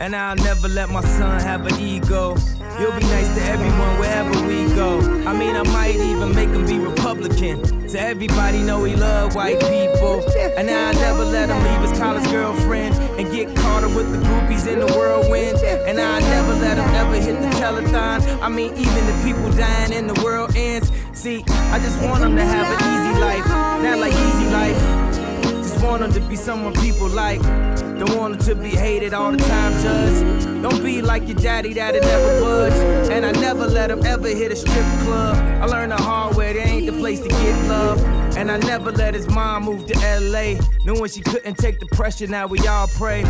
And I'll never let my son have an ego. You'll be nice to everyone wherever we go. I mean, I might even make him be Republican. To everybody know he love white people. And I'll never let him leave his college girlfriend and get caught up with the groupies in the whirlwind. And I'll never let him ever hit the telethon. I mean, even the people dying in the world ends. See, I just want him to have an easy life, not like easy life. Just want him to be someone people like. Don't want him to be hated all the time, judge. Don't be like your daddy that'll never budge. And I never let him ever hit a strip club. I learned the hard way, there ain't the place to get love. And I never let his mom move to LA. Knowing she couldn't take the pressure, now we all pray.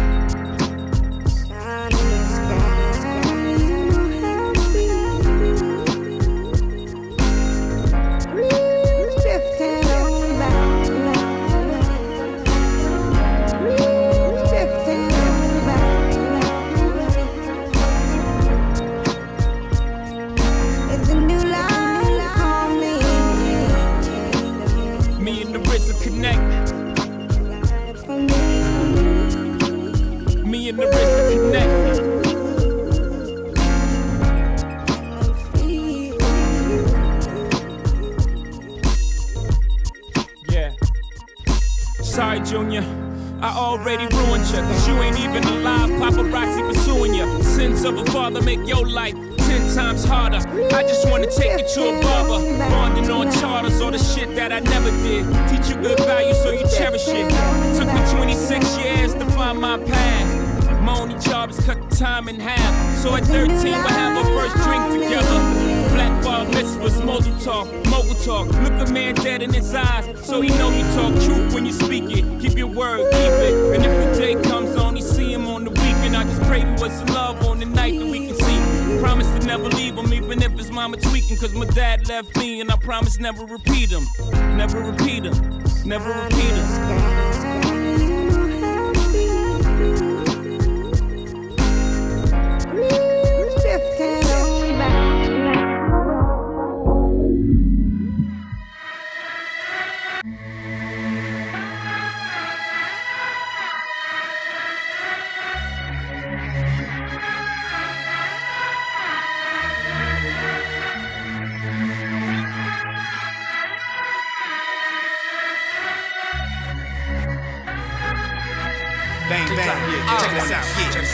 Father make your life ten times harder. I just wanna take you to a barber. Bonding on charters, all the shit that I never did. Teach you good values so you cherish it. Took me 26 years to find my path. My only job is cut the time in half. So at 13, we'll have our first drink together. Black bar mitzvahs, mogul talk, mogul talk. Look a man dead in his eyes, so he know you talk truth when you speak it. Keep your word, keep it. And if the day comes just pray we was some love on the night that we can see. Promise to never leave him, even if his mama tweaking. Cause my dad left me, and I promise never repeat him. Never repeat him. Never repeat him.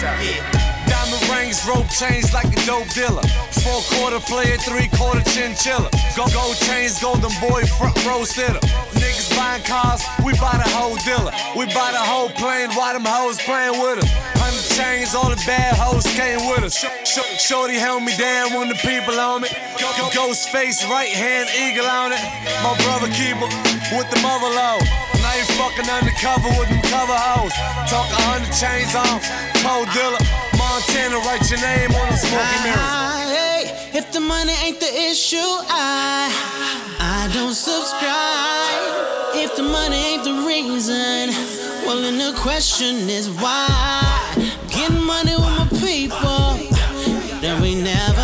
Yeah.
Diamond rings, rope chains like a dope dealer. Four quarter player, three quarter chinchilla. Go gold chains, golden boy, front row sitter. Niggas buying cars, we buy the whole dealer. We buy the whole plane, why them hoes playing with us? Hundred chains, all the bad hoes came with us. Sh- sh- shorty held me down when the people on me. Ghost face, right hand eagle on it. My brother keeper with the mother low. Now you fucking undercover with them cover hoes. Talk a hundred chains on, cold dealer. Montana, write your name on the smoky ah, mirror.
Hey, if the money ain't the issue, I I don't subscribe. If the money ain't the reason, well then the question is why. Getting money with my people, then we never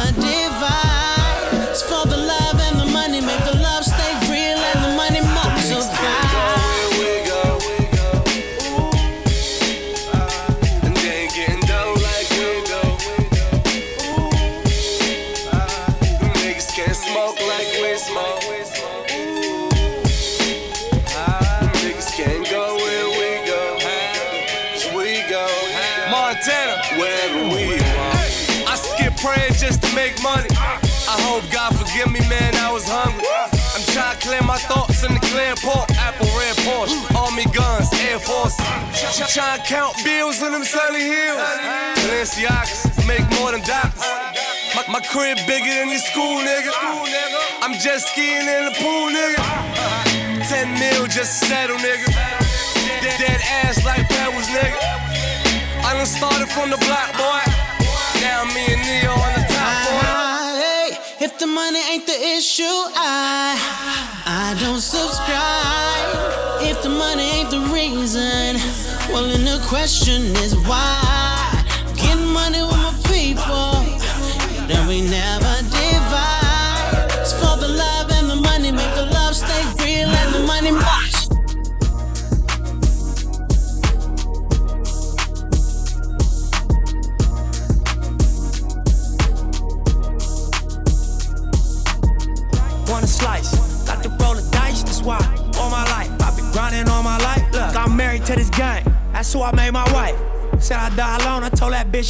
in the clear port. Apple red Porsche, army guns, Air Force. Trying to count bills in them sunny hills. Balenciagas make more than doctors. My, my crib bigger than your school, nigga. I'm just skiing in the pool, nigga. 10 mil just settle, nigga. Dead, dead ass like pebbles, nigga. I done started from the block, boy. Now me and Neo on the
if the money ain't the issue, I I don't subscribe. If the money ain't the reason, well then the question is why. Getting money with my people, then we never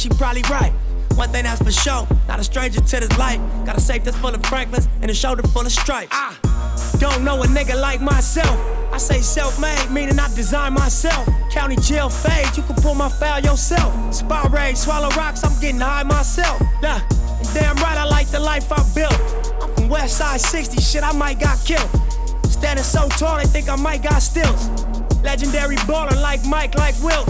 she probably right. One thing that's for sure, not a stranger to this life. Got a safe that's full of Franklins and a shoulder full of stripes. Ah, don't know a nigga like myself. I say self-made, meaning I design myself. County jail fade, you can pull my file yourself. Spy raid, swallow rocks, I'm getting high myself. Nah, damn right I like the life I built. I'm from West Side 60, shit I might got killed. Standing so tall, they think I might got stills. Legendary baller like Mike, like Wilt.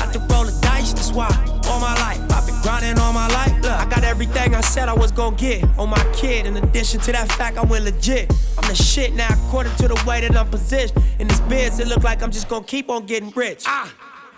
got to roll the dice, that's why. All my life, I've been grinding all my life. Look, I got everything I said I was gonna get on my kid. In addition to that fact, I went legit. I'm the shit now, according to the way that I'm positioned. In this biz, it look like I'm just gonna keep on getting rich. Ah.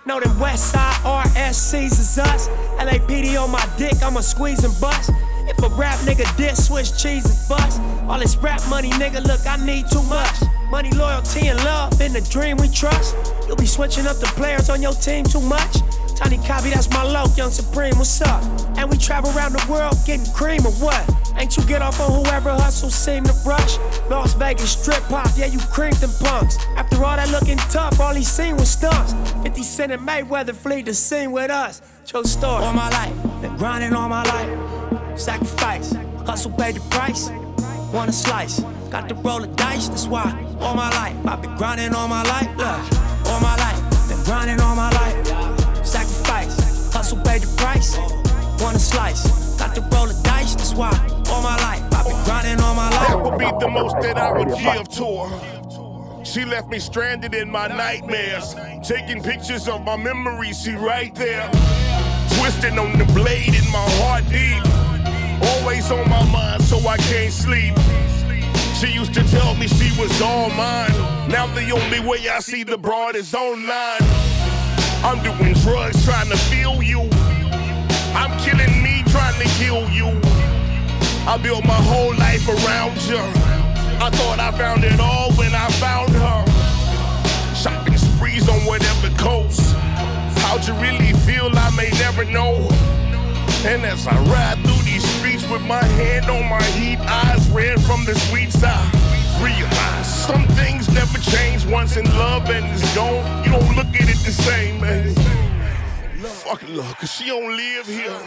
Know them West Side RSCs is us. LAPD on my dick, I'ma squeeze and bust. If a rap nigga diss, switch cheese and bust. All this rap money, nigga, look, I need too much. Money, loyalty, and love in the dream we trust. You'll be switching up the players on your team too much. Tiny copy, that's my low, young supreme, what's up? And we travel around the world getting cream or what? Ain't you get off on whoever hustles seem to rush? Las Vegas strip pop, yeah, you creamed them punks. After all that looking tough, all he seen was stunts. 50 Cent and Mayweather flee the scene with us. True story. All my life, been grinding all my life. Sacrifice, hustle paid the price. Want a slice, got to roll the dice, that's why. All my life, I've been grinding all my life. Look, all my life, been grinding all my life. Sacrifice, hustle paid the price. Want a slice, got to roll the dice, that's why. All my life, I've been grinding all my life.
That would be the most that I would give to her. She left me stranded in my nightmares. Taking pictures of my memories, she right there. Twisting on the blade in my heart deep. Always on my mind, so I can't sleep. She used to tell me she was all mine. Now the only way I see the broad is online. I'm doing drugs trying to feel you. I'm killing me, trying to kill you. I built my whole life around you. I thought I found it all when I found her. Shopping sprees on whatever coast. How'd you really feel? I may never know. And as I ride through these with my hand on my heat, eyes red from the sweet side, realize some things never change once in love and it's gone. You don't look at it the same, man. Fuck love, cause she don't live here.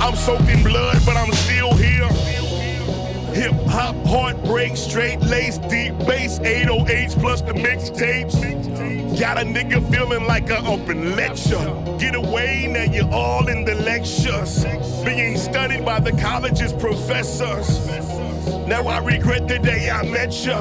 I'm soaked in blood, but I'm still here. Hip hop, heartbreak, straight lace, deep bass, 808s plus the mixtapes. Got a nigga feeling like a open lecture. Get away, now you're all in the lectures. Being studied by the college's professors. Now I regret the day I met ya.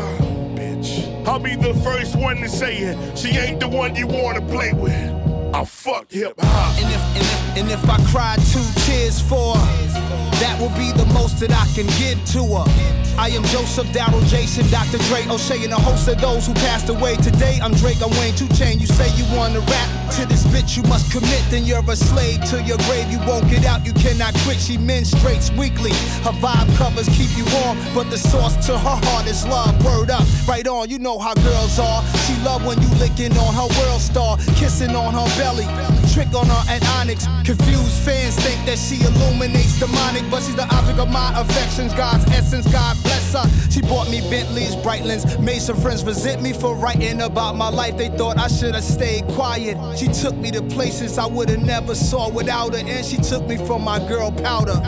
Bitch, I'll be the first one to say it. She ain't the one you wanna play with. I fuck hip hop.
And if, and if, and if I cry two tears for her, that will be the most that I can give to her. I am Joseph, Darryl, Jason, Dr. Dre, O'Shea, and a host of those who passed away. Today I'm Drake, I'm Wayne, 2 Chain. You say you wanna rap to this bitch, you must commit. Then you're a slave to your grave. You won't get out, you cannot quit. She menstruates weekly. Her vibe covers keep you warm, but the source to her heart is love. Word up, right on. You know how girls are. She love when you licking on her world star, kissing on her belly, trick on her at Onyx. Confused fans think that she illuminates demonic, but she's the object of my affections. God's essence, God bless her. She bought me Bentleys, Breitlings, made some friends resent me for writing about my life. They thought I should have stayed quiet. She took me to places I would have never saw without her, and she took me from my girl powder.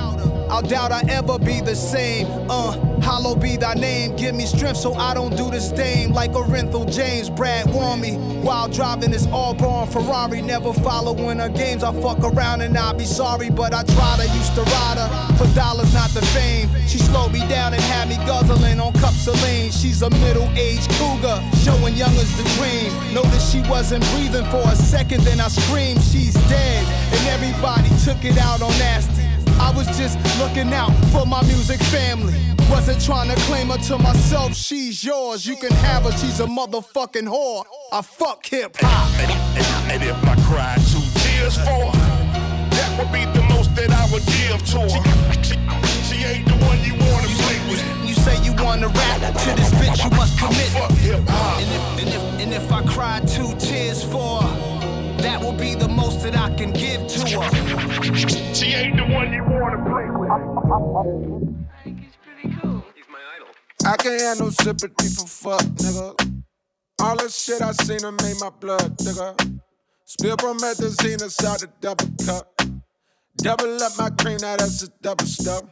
I doubt I ever be the same. Uh, hollow be thy name. Give me strength so I don't do this dame like Orenthal James. Brad warn me while driving this all born Ferrari. Never following her games. I fuck around and I'll be sorry, but I tried. I used to ride her for dollars, not the fame. She slowed me down and had me guzzling on cups of lean. She's a middle-aged cougar, showing young as the dream. Noticed she wasn't breathing for a second, then I screamed, she's dead. And everybody took it out on nasty. I was just looking out for my music family. Wasn't trying to claim her to myself, she's yours. You can have her, she's a motherfucking whore. I fuck hip hop.
And, and, and if I cried two tears for her, that would be the most that I would give to her. She, she, she ain't the one you wanna play with.
You say you wanna rap to this bitch, you must commit.
I Fuck hip hop.
And if, and, if, and if I cry two tears for her, that will be the most that I can give to her. <laughs>
She ain't the one you wanna play with.
I think he's pretty cool. He's my idol. I can't have no sympathy for fuck, nigga. All the shit I seen her made my blood, nigga. Spill promethazine inside the double cup. Double up my cream, now that's a double stuff.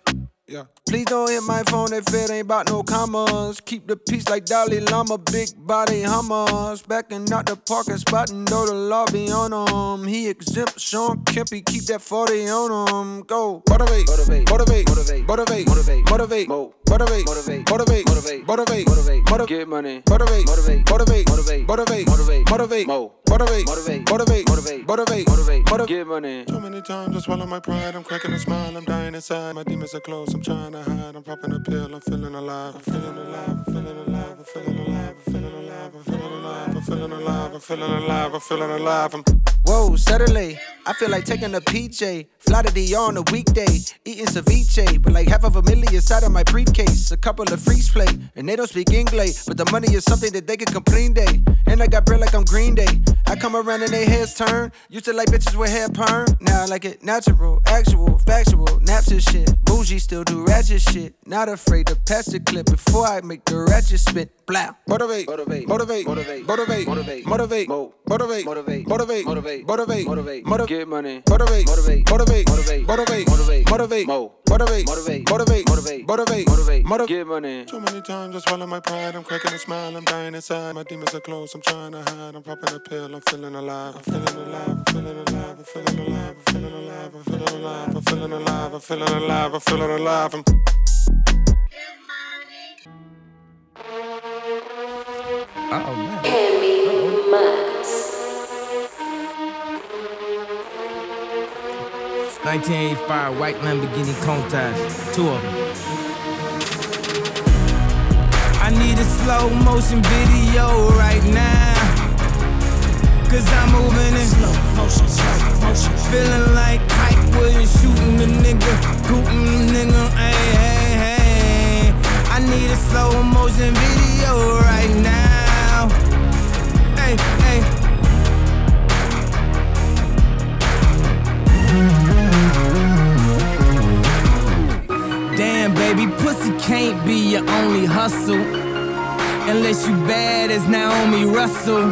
Yeah. Please don't hit my phone if it ain't about no commas. Keep the peace like Dalai Lama, big body hummers. Backing out the parking spot and know the law be on him. He exempt Shawn Kempy, keep that 40 on him. Go. Motivate, motivate, motivate, motivate, motivate, motivate, motivate, motivate, motivate, motivate, motivate, motivate, motivate, motivate, get money, motivate, motivate, motivate, motivate, motivate, motivate, motivate, mo, motivate, motivate, motivate, motivate, motivate, motivate, motivate, get money.
Too many times I swallow my pride. I'm cracking a smile. I'm dying inside. My demons are close. I'm trying to hide. I'm popping a pill. I'm feeling alive. I'm feeling alive. I'm feeling alive. I'm feeling alive. I'm feeling alive. I'm feeling alive. I'm feeling alive. I'm feeling alive. I'm feeling alive. I'm
Whoa, suddenly, I feel like taking a PJ. Fly to DR on a weekday, eating ceviche. But like half of a million inside of my briefcase. A couple of freeze play, and they don't speak English. But the money is something that they can comprende. And I got bread like I'm Green Day. I come around and they heads turn. Used to like bitches with hair perm. Now I like it natural, actual, factual, naps and shit. Bougie still do ratchet shit. Not afraid to pass the clip before I make the ratchet spit. Blah.
Motivate, motivate, motivate, motivate, motivate, motivate, motivate, motivate, motivate, motivate, motivate, motivate, motivate, motivate, get money, motivate, motivate, motivate, motivate, motivate, motivate, motivate, mo, motivate, motivate, motivate, motivate, motivate, motivate, motivate, get money.
Too many times I swallow my pride. I'm cracking a smile. I'm dying inside. My demons are close. I'm trying to hide. I'm popping a pill. I'm feeling alive. I'm feeling alive. I'm feeling alive. I'm feeling alive. I'm feeling alive. I'm feeling alive. I'm feeling alive. I'm feeling alive. I'm feeling alive. I'm
Oh man.
Cammy Max.
1985 white Lamborghini Countach, two of them. I need a slow motion video right now. Cause I'm moving
winning. Slow motion, slow motion. Feeling like Hype Williams shooting the nigga, gooting the nigga. Hey, hey, hey. I need a slow motion video right now. Hey, hey. Damn, baby, pussy can't be your only hustle. Unless you bad as Naomi Russell.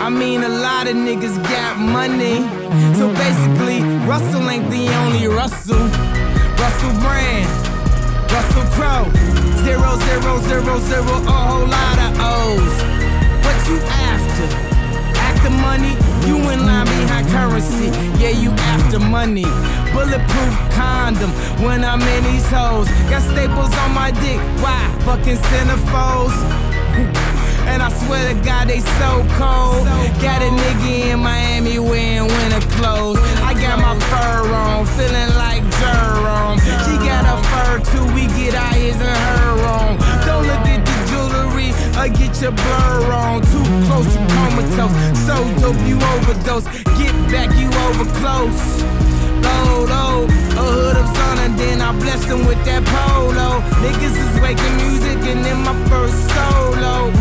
I mean, a lot of niggas got money. So basically, Russell ain't the only Russell. Russell Brand, Russell Crowe. Zero, zero, zero, zero, a whole lot of O's. What you after? After money? You in line behind currency. Yeah, you after money. Bulletproof condom when I'm in these hoes. Got staples on my dick. Why? Fucking centerfolds. <laughs> And I swear to God, they so cold. Got a nigga in Miami wearing winter clothes. I got my fur on, feeling like Jerome. She got a fur too, we get ears and her on. Don't look at the or get your blur on. Too close to comatose. So dope, you overdose. Get back, you over close. Load, load, a hood of sun, and then I bless them with that polo. Niggas is waking music, and then my first solo.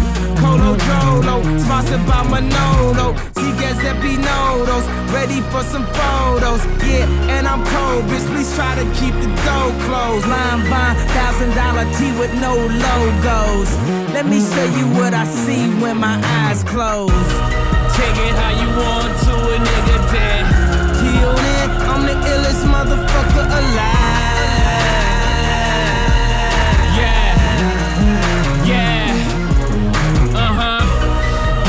Colo Jolo, sponsored by Manolo. See Giuseppe Nodos, ready for some photos. Yeah, and I'm cold, bitch. Please try to keep the door closed. Line by thousand dollar tee with no logos. Let me show you what I see when my eyes close.
Take it how you want to a
illest motherfucker alive.
Yeah, yeah, uh huh.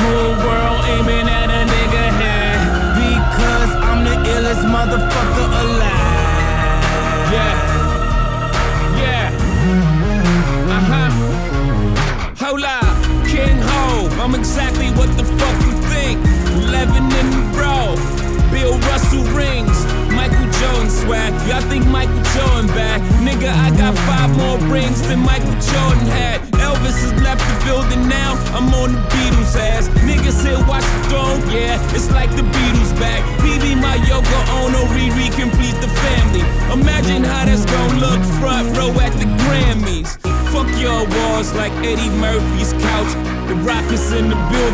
Whole world aiming at a nigga head.
Because I'm the illest motherfucker alive.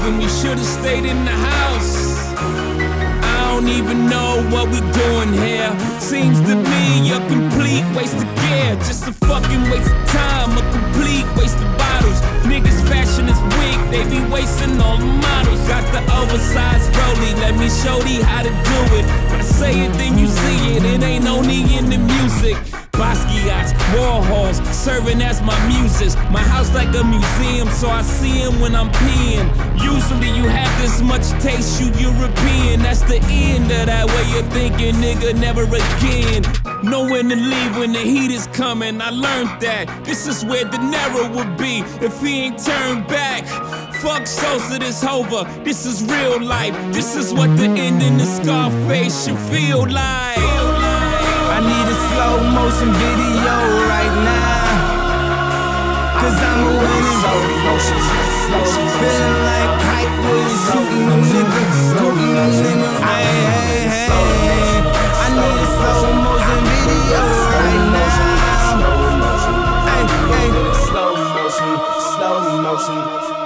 The we should've stayed in the house. I don't even know what we doing here. Seems to me a complete waste of gear. Just a fucking waste of time, a complete waste of bottles. Niggas fashion is weak, they be wasting all the models. Got the oversized rollie, let me show thee how to do it. When I say it, then you see it. It ain't only in the music. Basquiat's, Warhols, serving as my muses. My house like a museum, so I see 'em when I'm peeing. Usually you have this much taste, you European. That's the end of that way of thinking, nigga. Never again. Know when to leave when the heat is coming. I learned that. This is where De Niro would be if he ain't turned back. Fuck Sosa, this over. This is real life. This is what the end in the Scarface should feel like
slow motion video right now. Cause I'm a winning slow motion. Feeling like hype was shooting them niggas, scooting them niggas. Hey, hey, hey. I need a slow motion video right now. Hey, hey. Slow motion, slow motion.